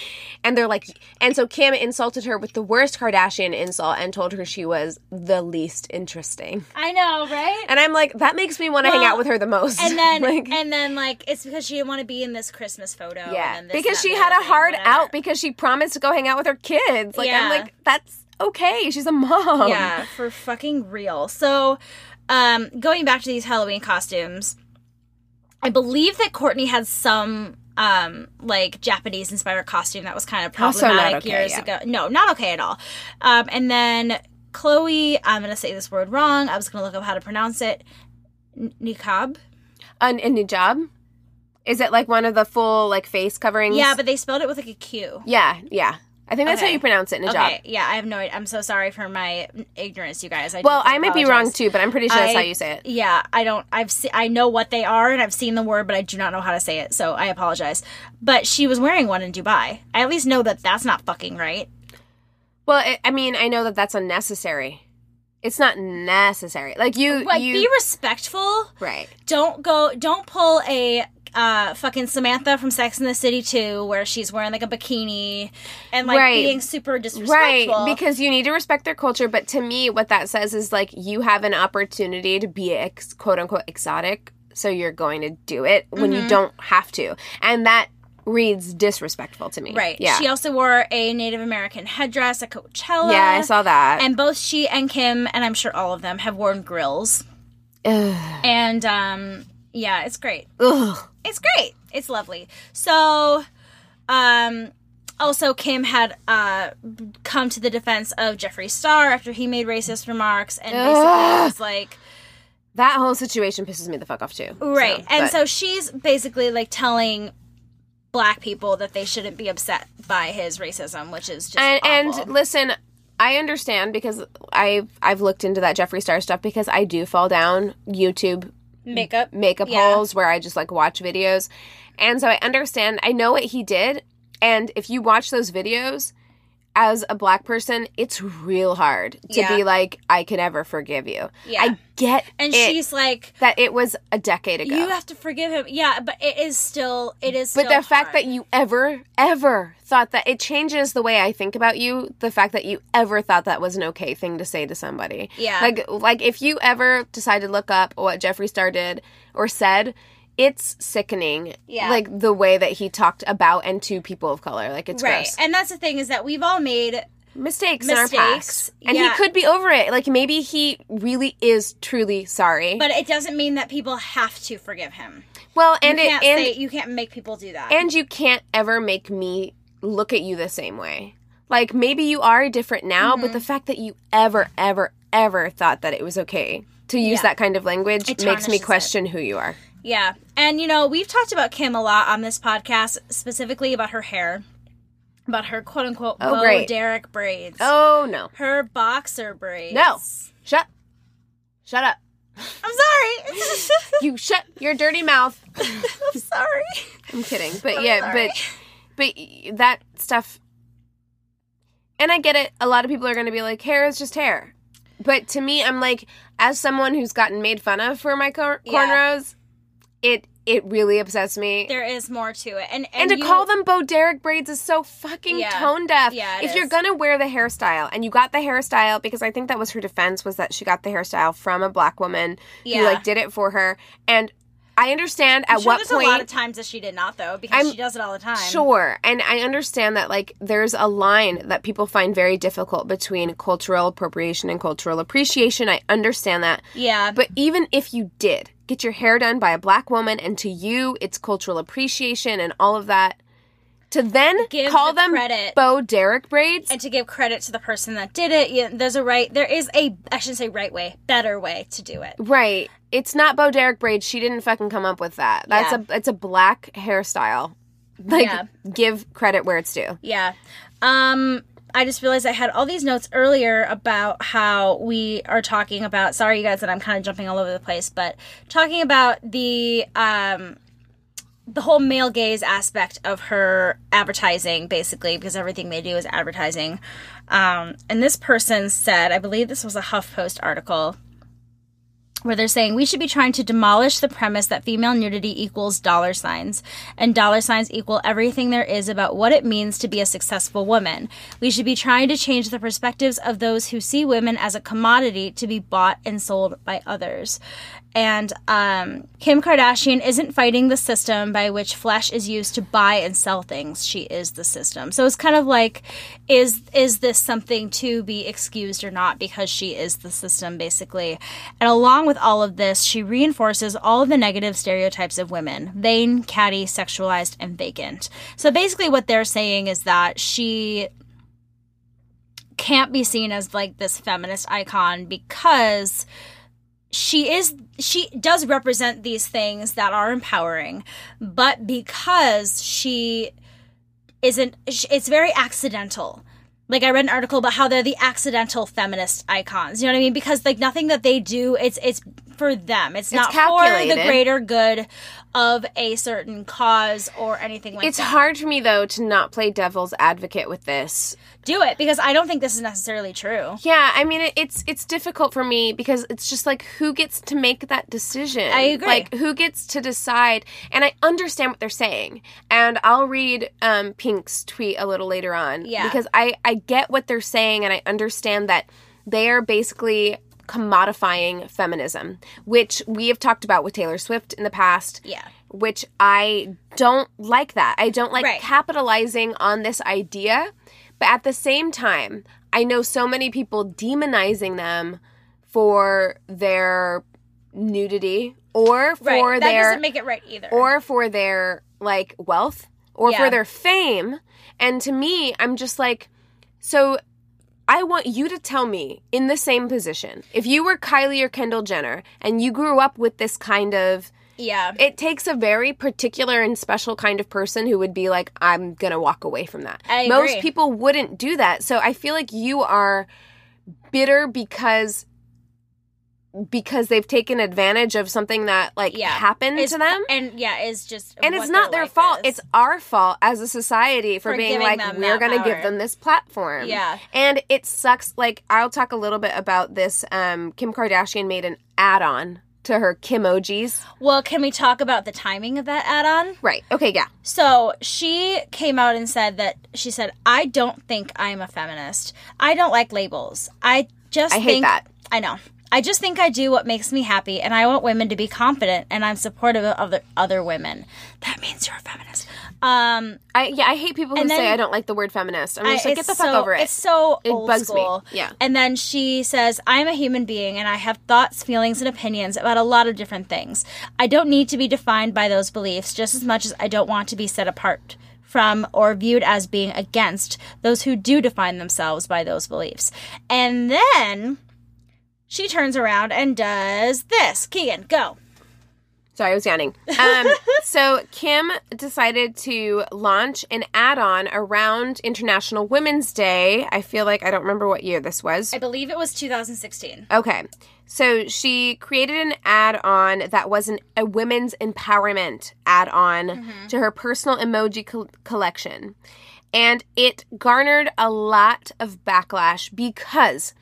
and they're like and so Kim insulted her with the worst Kardashian insult and told her she was the least interesting. I know, right? And I'm like that makes me want to hang out with her the most. And then, like and then, like, it's because she didn't want to be in this Christmas photo. yeah, and this, because she had a hard out because she promised to go hang out with her kids. Like I'm Yeah. Like that's okay. She's a mom. yeah, for fucking real. So, um, going back to these Halloween costumes, I believe that Kourtney had some um like Japanese inspired costume that was kind of problematic okay, years yeah. ago. No, not okay at all. Um, and then Khloé, I'm gonna say this word wrong. I was gonna look up how to pronounce it. N- Niqab. An, a hijab. Is it like one of the full like face coverings? Yeah, but they spelled it with like a Q. Yeah, yeah. I think that's how you pronounce it in a Okay, job. yeah, I have no. I'm so sorry for my ignorance, you guys. I Well, I might be wrong too, but I'm pretty sure that's how you say it. Yeah, I don't. I've se- I know what they are, and I've seen the word, but I do not know how to say it. So I apologize. But she was wearing one in Dubai. I at least know that that's not fucking right. Well, I I mean, I know that that's unnecessary. It's not necessary. Like you, Like, you, be respectful. right? Don't go. Don't pull a. Uh, fucking Samantha from Sex in the City 2, where she's wearing like a bikini and like Right. being super disrespectful. Right, because you need to respect their culture. But to me, what that says is like you have an opportunity to be ex- quote unquote exotic, so you're going to do it when Mm-hmm. you don't have to, and that reads disrespectful to me. right. Yeah. She also wore a Native American headdress at Coachella. yeah, I saw that. and both she and Kim, and I'm sure all of them, have worn grills. Ugh. And um, yeah, it's great. Ugh. It's great. It's lovely. So, um, also Kim had uh come to the defense of Jeffree Star after he made racist remarks, and basically Ugh. was like, That whole situation pisses me the fuck off too. right. So, and so she's basically like telling black people that they shouldn't be upset by his racism, which is just and and listen i understand because i've i've looked into that jeffree star stuff because i do fall down youtube Mm-hmm. makeup. makeup Yeah. holes where i just like watch videos and so i understand i know what he did and if you watch those videos as a black person it's real hard to Yeah. be like i can ever forgive you Yeah. i get And it, she's like, that it was a decade ago you have to forgive him. Yeah, but it is still, it is. But the fact that you ever, ever thought that it changes the way I think about you. The fact that you ever thought that was an okay thing to say to somebody. Yeah. Like, like if you ever decide to look up what Jeffree Star did or said, it's sickening. Yeah. Like the way that he talked about and to people of color. Like it's right, gross. and that's the thing is that we've all made mistakes, in our Mistakes, past. And yeah. he could be over it. Like maybe he really is truly sorry. But it doesn't mean that people have to forgive him. well, and you it can't and say you can't make people do that. and you can't ever make me look at you the same way. Like maybe you are different now, but Mm-hmm. the fact that you ever, ever, ever thought that it was okay to use Yeah. that kind of language makes me tarnishes it. question who you are. Yeah, and you know we've talked about Kim a lot on this podcast, specifically about her hair, about her quote unquote Oh, Bo great. Derek braids, Oh no! her boxer braids. No. Shut, shut up! I'm sorry. You shut your dirty mouth. I'm sorry. I'm kidding, but yeah, sorry. but but that stuff. And I get it. A lot of people are going to be like, "Hair is just hair," but to me, I'm like, as someone who's gotten made fun of for my cor- Yeah. It it really upsets me. There is more to it, and and and, to you- call them Bo Derek braids is so fucking Yeah. tone deaf. Yeah, if you're gonna wear the hairstyle, and you got the hairstyle because I think that was her defense was that she got the hairstyle from a black woman Yeah. who like did it for her, and I understand I'm at sure what there's point a lot of times that she did not though, because I'm- she does it all the time. Sure. And I understand that, like, there's a line that people find very difficult between cultural appropriation and cultural appreciation. I understand that. Yeah, But even if you did get your hair done by a black woman and to you it's cultural appreciation and all of that, to then Give call the them credit. Bo Derek braids. and to give credit to the person that did it. Yeah, there's a right. There is a I shouldn't say right way, better way to do it. right. It's not Bo Derek braids. She didn't fucking come up with that. That's Yeah. a it's a black hairstyle. Like Yeah. give credit where it's due. Yeah. Um I just realized I had all these notes earlier about how we are talking about sorry you guys that I'm kind of jumping all over the place, but talking about the um the whole male gaze aspect of her advertising basically because everything they do is advertising. Um and this person said, I believe this was a HuffPost article where they're saying we should be trying to demolish the premise that female nudity equals dollar signs and dollar signs equal everything there is about what it means to be a successful woman. We should be trying to change the perspectives of those who see women as a commodity to be bought and sold by others. And um, Kim Kardashian isn't fighting the system by which flesh is used to buy and sell things. She is the system. So it's kind of like, is is this something to be excused or not? Because she is the system, basically. And along with all of this, she reinforces all of the negative stereotypes of women: vain, catty, sexualized, and vacant. So basically, what they're saying is that she can't be seen as like this feminist icon because she is she does represent these things that are empowering but because she isn't it's very accidental. Like i read an article about how they're the accidental feminist icons you know what i mean? Because like nothing that they do it's it's for them. It's, not for the greater good of a certain cause or anything like It's that It's hard for me though to not play devil's advocate with this. do it because i don't think this is necessarily true Yeah, I mean it, it's it's difficult for me because it's just like who gets to make that decision? I agree. Like who gets to decide? And I understand what they're saying, and I'll read um, Pink's tweet a little later on. Yeah. because I I get what they're saying, and I understand that they are basically commodifying feminism, which we have talked about with Taylor Swift in the past. yeah which I don't like that. I don't like Right. capitalizing on this idea. But at the same time, I know so many people demonizing them for their nudity or for right that their doesn't make it right either or for their like wealth or Yeah. for their fame. And to me, I'm just like so I want you to tell me in the same position. If you were Kylie or Kendall Jenner and you grew up with this kind of yeah. it takes a very particular and special kind of person who would be like i'm gonna walk away from that. I most people wouldn't do that. So i feel like you are bitter because because they've taken advantage of something that like Yeah. happened It's- to them and yeah it's just and it's not their life fault is. it's our fault as a society for, For being like we're gonna give them this platform Yeah. and it sucks like i'll talk a little bit about this um kim kardashian made an add-on to her kimojis well can we talk about the timing of that add-on right okay yeah So she came out and said that she said, I don't think I'm a feminist. I don't like labels. I just I hate think that. I know. I just think I do what makes me happy and I want women to be confident and I'm supportive of other other women. That means you're a feminist. Um I yeah, I hate people who And say I don't like the word feminist. I'm I- just like, get the fuck over it. It's so It old bugs me. school. Yeah. And then she says, "I'm a human being, and I have thoughts, feelings, and opinions about a lot of different things. I don't need to be defined by those beliefs, just as much as I don't want to be set apart." From or viewed as being against those who do define themselves by those beliefs. And then she turns around and does this. Keegan, go. Sorry, I was yawning. Um, so Kim decided to launch an add-on around International Women's Day. I feel like I don't remember what year this was. I believe it was 2016. Okay. So she created an add on that was an, a women's empowerment add on to her personal emoji col- collection. And it garnered a lot of backlash because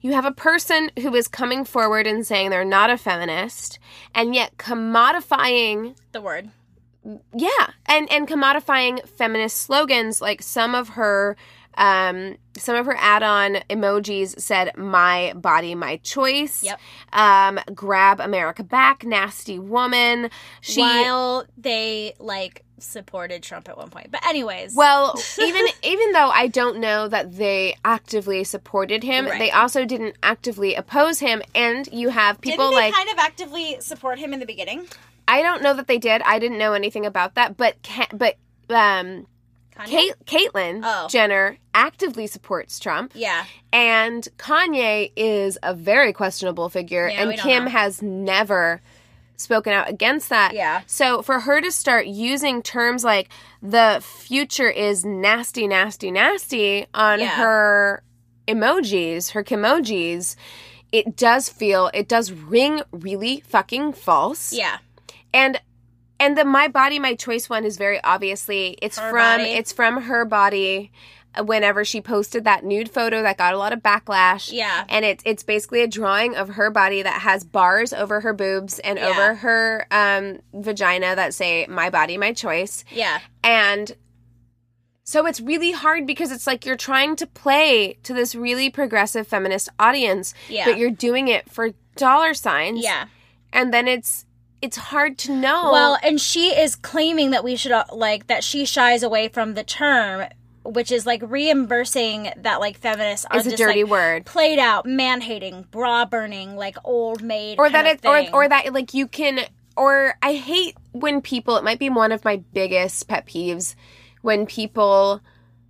you have a person who is coming forward and saying they're not a feminist and yet commodifying The word. yeah and and commodifying feminist slogans like some of her um some of her add-on emojis said my body my choice Yep. um grab america back nasty woman she While they like supported Trump at one point. But anyways. well even even though i don't know that they actively supported him Right. they also didn't actively oppose him and you have people like kind of actively support him in the beginning? i don't know that they did i didn't know anything about that but but um? Kate, Caitlyn Oh. Jenner actively supports Trump. Yeah. And Kanye is a very questionable figure, Yeah, and Kim know. has never spoken out against that. Yeah. So for her to start using terms like the future is nasty, nasty, nasty on Yeah. her emojis, her kimojis, it does feel, it does ring really fucking false. Yeah. And and the my body my choice one is very obviously it's Her from body. it's from her body whenever she posted that nude photo that got a lot of backlash Yeah. and it's it's basically a drawing of her body that has bars over her boobs and Yeah. over her um vagina that say my body my choice Yeah. and so it's really hard because it's like you're trying to play to this really progressive feminist audience Yeah. but you're doing it for dollar signs Yeah. and then it's it's hard to know Well, and she is claiming that we should uh, like that she shies away from the term, which is like reimbursing that like feminists are It's a just dirty like, word. played out, man hating, bra burning, like old maid, or that it or or that like you can or I hate when people it might be one of my biggest pet peeves when people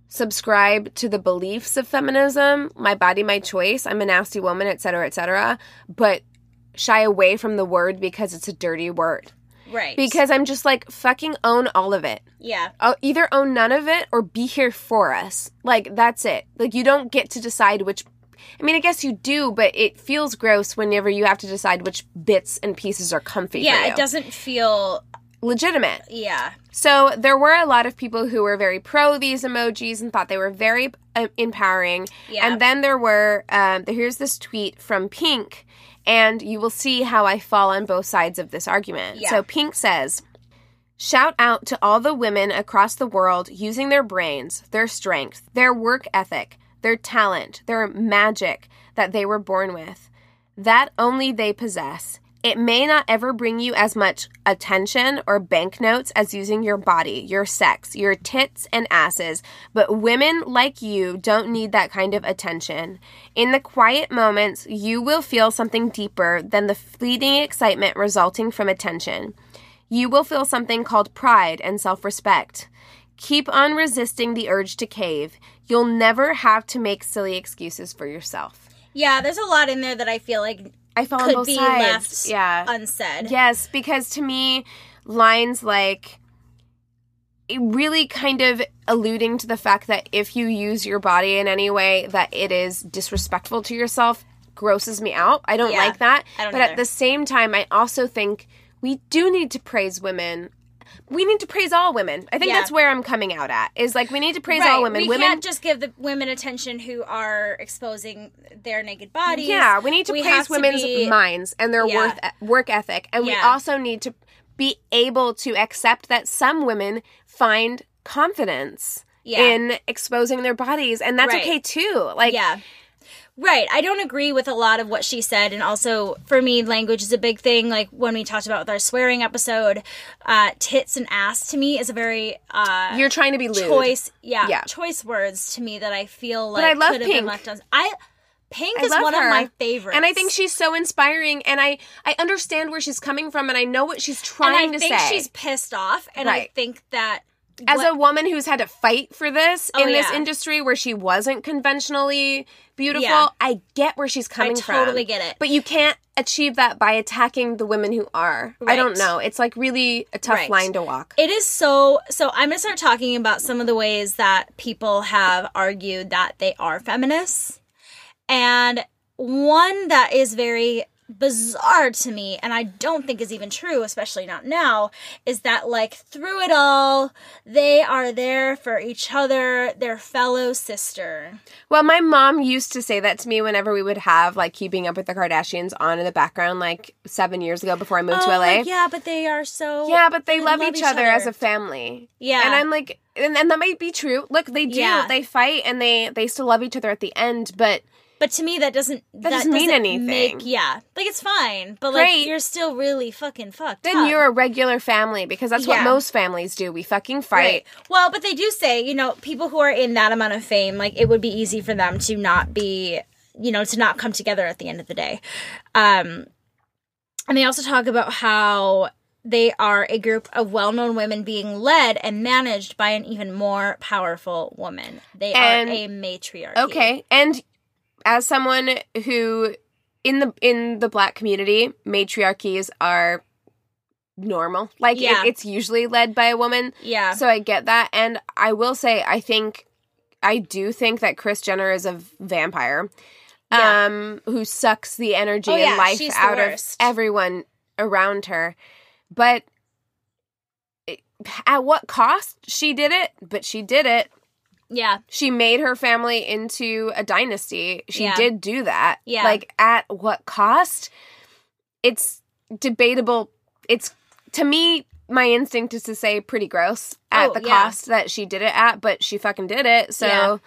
subscribe to the beliefs of feminism, my body, my choice, I'm a nasty woman, etc., etc., but shy away from the word because it's a dirty word. Right Because I'm just like fucking own all of it. yeah, Oh, either own none of it or be here for us. Like that's it. Like you don't get to decide which. I mean, I guess you do, but it feels gross whenever you have to decide which bits and pieces are comfy. for yeah, it doesn't feel legitimate. yeah, So there were a lot of people who were very pro these emojis and thought they were very uh, empowering. Yeah. And then there were um, here's this tweet from Pink, and you will see how I fall on both sides of this argument. Yeah. So Pink says. Shout out to all the women across the world using their brains, their strength, their work ethic, their talent, their magic that they were born with. That only they possess. It may not ever bring you as much attention or banknotes as using your body, your sex, your tits and asses, but women like you don't need that kind of attention. In the quiet moments, you will feel something deeper than the fleeting excitement resulting from attention. You will feel something called pride and self respect. Keep on resisting the urge to cave. You'll never have to make silly excuses for yourself. yeah. There's a lot in there that I feel like I fell on could both be sides. left yeah. unsaid. Yes, because to me, lines like really kind of alluding to the fact that if you use your body in any way that it is disrespectful to yourself grosses me out. I don't Yeah, like that. Don't but either. at the same time, I also think we do need to praise women. We need to praise all women. I think Yeah. that's where I'm coming out at. Is like we need to praise Right. all women. We women can't just give the women attention who are exposing their naked bodies. Yeah, we need to We praise have to women's be- minds and their Yeah. worth work ethic, and we also need to be able to accept that some women find confidence Yeah. in exposing their bodies, and that's Right. okay too. Like, yeah. Right. I don't agree with a lot of what she said. And also, for me, language is a big thing. Like when we talked about with our swearing episode, uh, tits and ass to me is a very uh, you're trying to be lewd. choice. Yeah, Yeah. Choice words to me that I feel like I love could have been Pink. left on. I Pink I is one her. of my favorites. and I think she's so inspiring, and I I understand where she's coming from, and I know what she's trying and trying I to think say. she's pissed off. And I think that as what- a woman who's had to fight for this Oh, in this yeah. industry where she wasn't conventionally beautiful, Yeah. I get where she's coming from. I totally get it. But you can't achieve that by attacking the women who are. I don't know. It's like really a tough Right. line to walk. It is so. So I'm gonna start talking about some of the ways that people have argued that they are feminists, and one that is very bizarre to me, and I don't think is even true, especially not now, is that like through it all, they are there for each other, their fellow sister. Well, my mom used to say that to me whenever we would have like keeping up with the Kardashians on in the background like 7 years ago before I moved to Oh, LA. like, yeah, but they are so. Yeah, but they love, each, other, as a family. Yeah. And I'm like and, and that might be true. Look, they do. Yeah. They fight and they they still love each other at the end, but But to me, that doesn't that, doesn't mean anything. Make, yeah, like it's fine, but like Great. you're still really fucking fucked. then up. you're a regular family because that's what most families do. We fucking fight. right. Well, but they do say you know people who are in that amount of fame, like it would be easy for them to not be, you know, to not come together at the end of the day. Um, and they also talk about how they are a group of well-known women being led and managed by an even more powerful woman. They And- are a matriarchy. Okay, and as someone who in the in the black community, matriarchies are normal. Like it- Yeah. it's usually led by a woman. Yeah. So I get that, and I will say I think I do think that Kris Jenner is a vampire, Yeah. um, who sucks the energy Oh, yeah, and life she's out of everyone around her. But it- at what cost? She did it, but she did it. Yeah. She made her family into a dynasty. She Yeah. did do that. Yeah. Like at what cost? It's debatable. It's to me, my instinct is to say pretty gross at Oh, the yeah. cost that she did it at, but she fucking did it. So Yeah.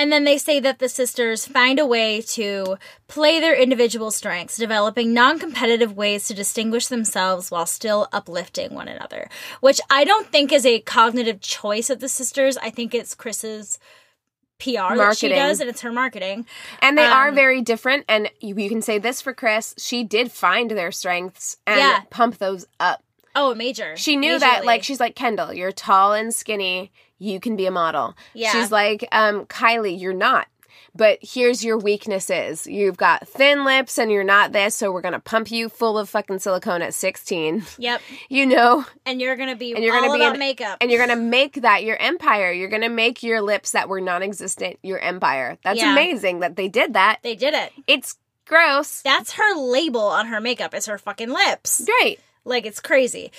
And then they say that the sisters find a way to play their individual strengths, developing non competitive ways to distinguish themselves while still uplifting one another. Which I don't think is a cognitive choice of the sisters. I think it's Kris's PR that she does, and it's her marketing. and they are Um, very different. And you, you can say this for Kris: she did find their strengths and Yeah. pump those up. Oh, major. She knew that, like, she's like, Kendall, you're tall and skinny. You can be a model. Yeah. She's like, um, Kylie, you're not. But here's your weaknesses. You've got thin lips and you're not this, so we're gonna pump you full of fucking silicone at 16. Yep. You know? And you're gonna be And you're all gonna be about an- makeup. And you're gonna make that your empire. You're gonna make your lips that were non existent your empire. That's Yeah. amazing that they did that. they did it. It's gross. That's her label on her makeup. It's her fucking lips. Great. Like it's crazy.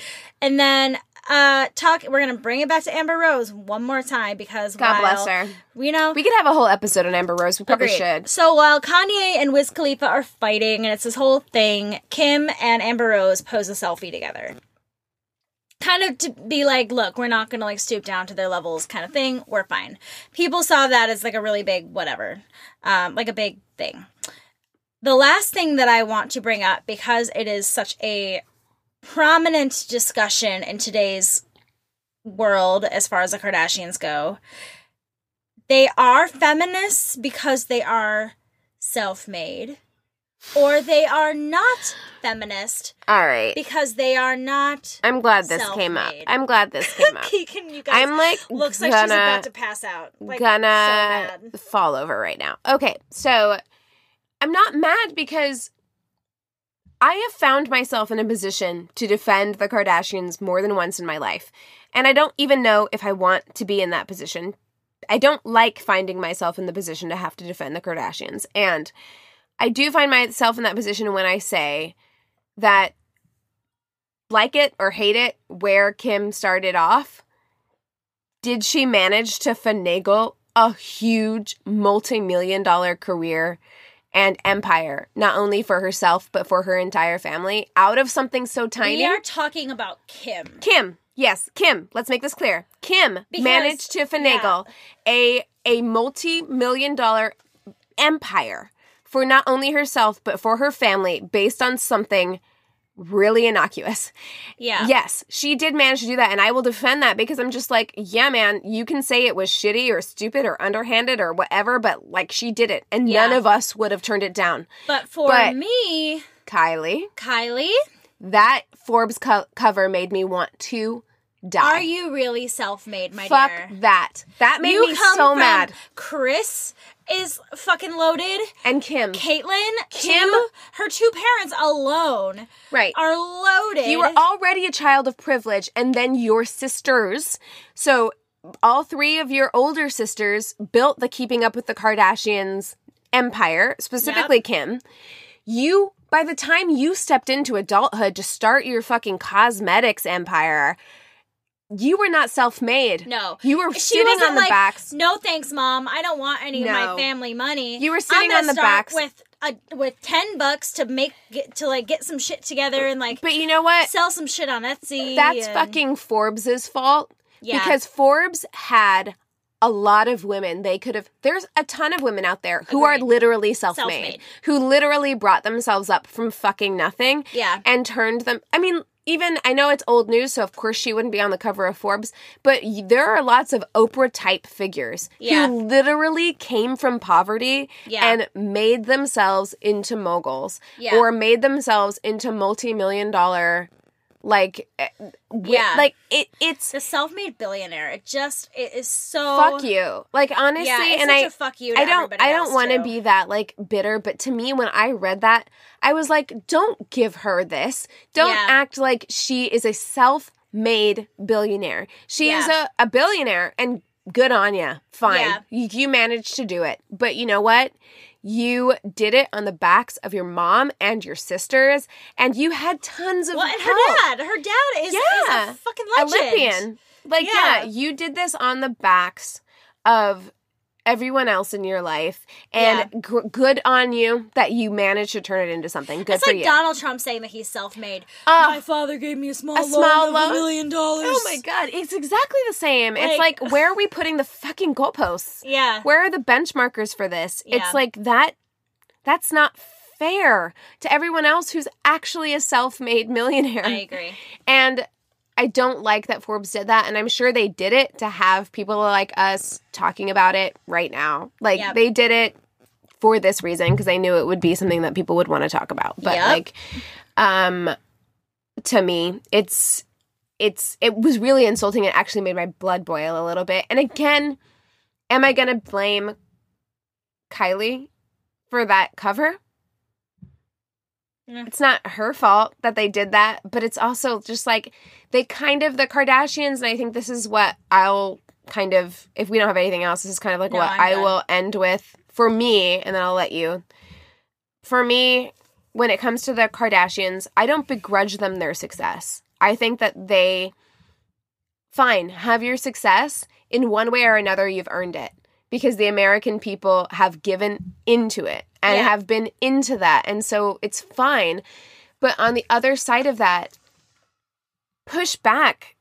And then uh talk we're gonna bring it back to Amber Rose one more time because God while, bless her. You know We could have a whole episode on Amber Rose. We probably Agreed. should. So while Kanye and Wiz Khalifa are fighting and it's this whole thing, Kim and Amber Rose pose a selfie together. Kind of to be like, look, we're not gonna like stoop down to their levels kind of thing. We're fine. People saw that as like a really big whatever. Um, like a big thing. The last thing that I want to bring up because it is such a prominent discussion in today's world as far as the Kardashians go. They are feminists because they are self made, or they are not feminist All right. because they are not. I'm glad this came up. I'm glad this came up. Can you guys? I'm like looks like gonna, she's about to pass out. Like, gonna so fall over right now. Okay, so I'm not mad because I have found myself in a position to defend the Kardashians more than once in my life. And I don't even know if I want to be in that position. I don't like finding myself in the position to have to defend the Kardashians. And I do find myself in that position when I say that like it or hate it where Kim started off, did she manage to finagle a huge multi-million dollar career and empire not only for herself but for her entire family out of something so tiny. We are talking about Kim. kim. Yes kim. Let's make this clear. Kim Because- managed to finagle a a multi-million dollar empire for not only herself but for her family based on something really innocuous Yeah. Yes, she did manage to do that, and I will defend that because I'm just like, yeah, man, you can say it was shitty or stupid or underhanded or whatever, but like she did it, and Yeah. none of us would have turned it down. But for But- me, Kylie, Kylie, that Forbes co- cover made me want to die. are you really self-made, my Fuck dear? that. That made you me so mad. Kris is fucking loaded. And Kim, Caitlyn, Kim- her two parents alone right? are loaded. You were already a child of privilege, and then your sisters. So, all three of your older sisters built the Keeping Up with the Kardashians empire, specifically Kim. You, by the time you stepped into adulthood to start your fucking cosmetics empire, you were not self made. No. You were She sitting on the like, backs. No thanks, mom. I don't want any of my family money. You were sitting on the backs. with a, with ten bucks to make get, to like get some shit together and like But you know what? sell some shit on Etsy. That's and- fucking Forbes's fault. Yeah. Because Forbes had a lot of women they could have there's a ton of women out there who are literally self-made, Self-made. who literally brought themselves up from fucking nothing Yeah. and turned them I mean even I know it's old news so of course she wouldn't be on the cover of Forbes but there are lots of Oprah type figures Yeah. who literally came from poverty Yeah. and made themselves into moguls Yeah. or made themselves into multi-million dollar Like, eh, Yeah. like it. It's The self-made billionaire. It just it is so fuck you. Like honestly, Yeah, and I fuck you. I don't I don't want to be that like bitter, but to me when I read that, I was like, don't give her this. Don't Yeah. act like she is a self-made billionaire. She is a, a billionaire and good on you. Fine. Yeah. You, you managed to do it. But you know what? You did it on the backs of your mom and your sisters, and you had tons of Well, and help. her dad, her dad is, is Yeah. a fucking legend. Olympian. Like, yeah. Yeah. you did this on the backs of everyone else in your life, and gr- good on you that you managed to turn it into something. Good It's for like you. Donald Trump saying that he's self-made. Ah. My father gave me a small A loan small of loan? a million dollars. Oh my god, it's exactly the same. it's Like- like, where are we putting the fucking goalposts? Yeah. Where are the benchmarkers for this? Yeah. It's like that. That's not fair to everyone else who's actually a self-made millionaire. I agree. And I don't like that Forbes did that. And I'm sure they did it to have people like us talking about it right now. Like Yep. they did it for this reason because they knew it would be something that people would want to talk about. But Yep. like, um, to me, it's it's it was really insulting. It actually made my blood boil a little bit. And again, am I gonna blame Kylie for that cover? It's not her fault that they did that, but it's also just like they kind of the Kardashians, and I think this is what I'll kind of if we don't have anything else, this is kind of like No, what I'm I good. will end with for me, and then I'll let you. For me, when it comes to the Kardashians, I don't begrudge them their success. I think that they fine, have your success in one way or another you've earned it because the American people have given into it and Yeah. have been into that. And so it's fine. But on the other side of that, push back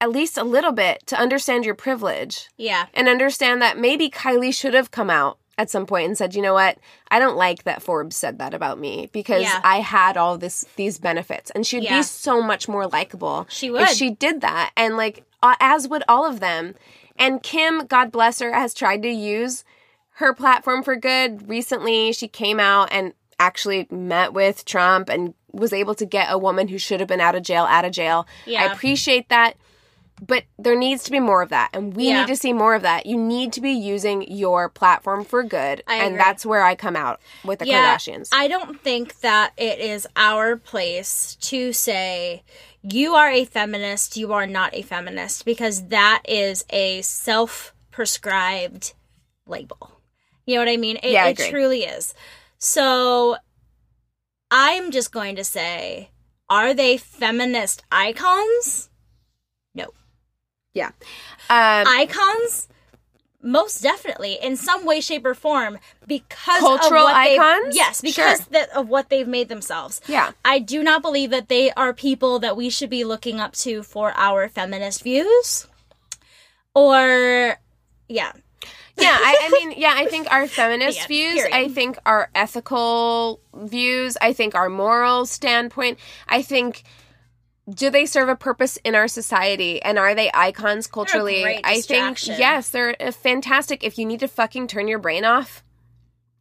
at least a little bit to understand your privilege Yeah. and understand that maybe Kylie should have come out at some point and said, "You know what? I don't like that Forbes said that about me because Yeah. I had all this these benefits." And she'd Yeah. be so much more likable She if she did that. And like as would all of them. And Kim, God bless her, has tried to use her platform for good. Recently, she came out and actually met with Trump and was able to get a woman who should have been out of jail out of jail. I appreciate that. But there needs to be more of that. And we Yeah. need to see more of that. You need to be using your platform for good. I and agree. that's where I come out with the Kardashians. I don't think that it is our place to say you are a feminist, you are not a feminist, because that is a self prescribed label. You know what I mean? It, Yeah, I it truly is. So I'm just going to say, are they feminist icons? No. yeah. Um, icons most definitely in some way shape or form because Cultural of what icons? yes because Sure. that, of what they've made themselves yeah. i do not believe that they are people that we should be looking up to for our feminist views or yeah yeah I, I mean yeah i think our feminist Yeah, views period. i think our ethical views i think our moral standpoint i think do they serve a purpose in our society? And are they icons culturally? i think yes they're uh, fantastic. If you need to fucking turn your brain off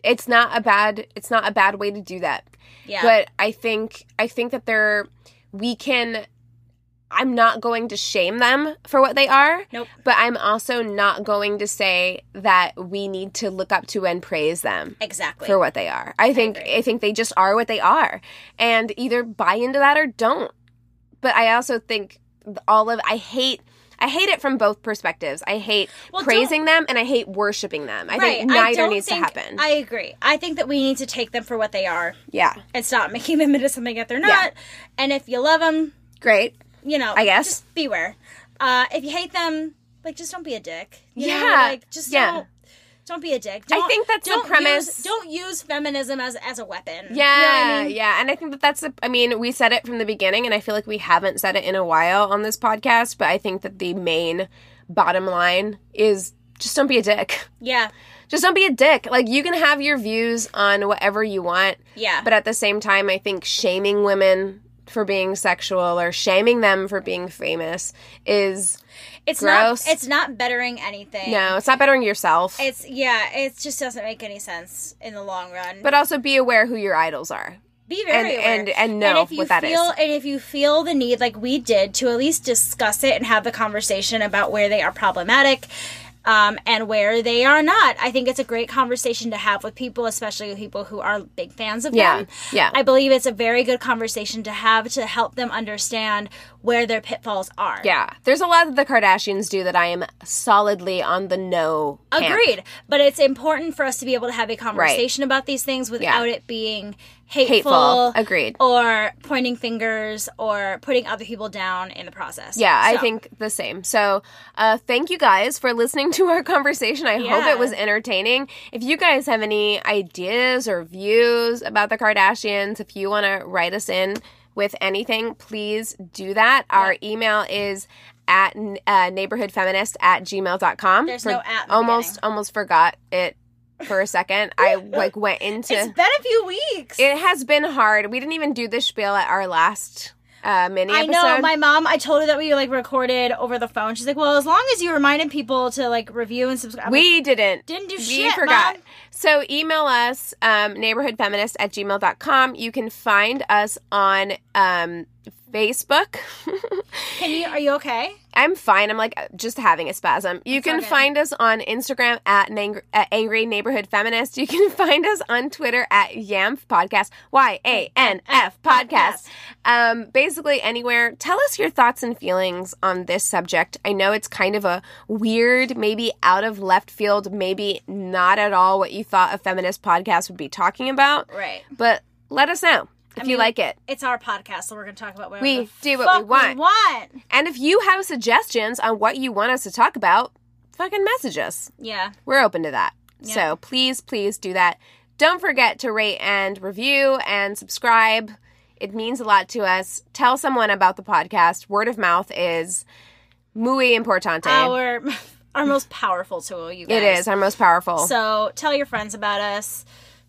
it's not a bad it's not a bad way to do that. Yeah. But i think i think that they're we can i'm not going to shame them for what they are nope. but i'm also not going to say that we need to look up to and praise them exactly. for what they are. I think agree. I, think they just are what they are. And either buy into that or don't but i also think all of i hate I hate it from both perspectives. I hate Well, praising them and I hate worshiping them. I right think neither don't needs think- to happen. i agree i think that we need to take them for what they are yeah. and stop making them into something that they're not Yeah. and if you love them Great. you know, I guess. just beware. Uh, if you hate them, like just don't be a dick. You know? Yeah. like just Yeah. don't don't be a dick. I Don't, think that's the premise. Use, don't use feminism as as a weapon. Yeah, You know I mean? yeah, and I think that that's. The, I mean, we said it from the beginning, and I feel like we haven't said it in a while on this podcast. But I think that the main bottom line is just don't be a dick. yeah, Just don't be a dick. Like you can have your views on whatever you want, yeah. but at the same time, I think shaming women for being sexual or shaming them for being famous is it's gross. not it's not bettering anything. no, it's not bettering yourself. It's yeah, it just doesn't make any sense in the long run. but also be aware who your idols are. be very and, aware. and and know if you what that is. feel, And if you feel the need, like we did, to at least discuss it and have the conversation about where they are problematic. Um, and where they are not. I think it's a great conversation to have with people, especially people who are big fans of Yeah, them. yeah. I believe it's a very good conversation to have to help them understand where their pitfalls are. Yeah, there's a lot that the Kardashians do that I am solidly on the no. camp. Agreed. But it's important for us to be able to have a conversation about these things without it being hateful, Hateful. Agreed. or pointing fingers or putting other people down in the process. Yeah, I think the same. So, uh, thank you guys for listening to our conversation. I hope it was entertaining. If you guys have any ideas or views about the Kardashians, if you want to write us in with anything, please do that. Our email is at uh, neighborhoodfeminist at gmail.com. There's no at almost almost forgot it for a second. I like went into It's been a few weeks. it has been hard. We didn't even do the spiel at our last uh, mini I episode. know my mom. I told her that we like recorded over the phone. She's like, "Well, as long as you reminded people to like review and subscribe." I'm like, we didn't. Didn't do we shit, forgot. Mom. So email us, um, neighborhoodfeminist at gmail.com. You can find us on um, Facebook. Can you? Are you okay? I'm fine. I'm like just having a spasm. You can okay. find us on Instagram at, Nang- at Angry Neighborhood Feminist. You can find us on Twitter at YANF Podcast, Y A N F Podcast. Um, basically, anywhere. Tell us your thoughts and feelings on this subject. I know it's kind of a weird, maybe out of left field, maybe not at all what you thought a feminist podcast would be talking about, Right. but let us know if you mean, like it. It's our podcast, so we're gonna talk about whatever We do what we want. want. And if you have suggestions on what you want us to talk about, fucking message us. Yeah. We're open to that. So please, please do that. Don't forget to rate and review and subscribe. It means a lot to us. Tell someone about the podcast. Word of mouth is muy importante. Our our most powerful tool, you guys. it is our most powerful. So tell your friends about us.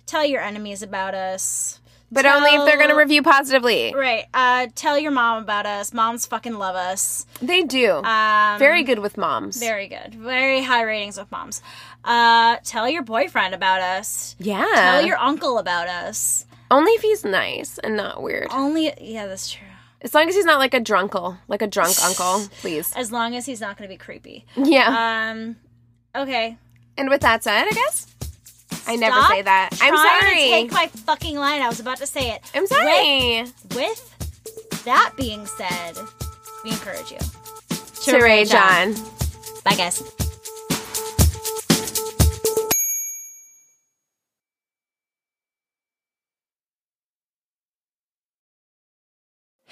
Tell your enemies about us. But only if they're going to review positively. Right. Uh, tell your mom about us. Moms fucking love us. They do. Um, Very good with moms. very good. Very high ratings with moms. Uh, tell your boyfriend about us. yeah. Tell your uncle about us. only if he's nice and not weird. Only yeah, that's true. As long as he's not like a drunkle, like a drunk uncle, please. As long as he's not going to be creepy. Yeah. Um. Okay. and with that said, I guess I never say that. I'm sorry. To take my fucking line. I was about to say it. I'm sorry. With that being said, we encourage you to rage on. Bye, guys.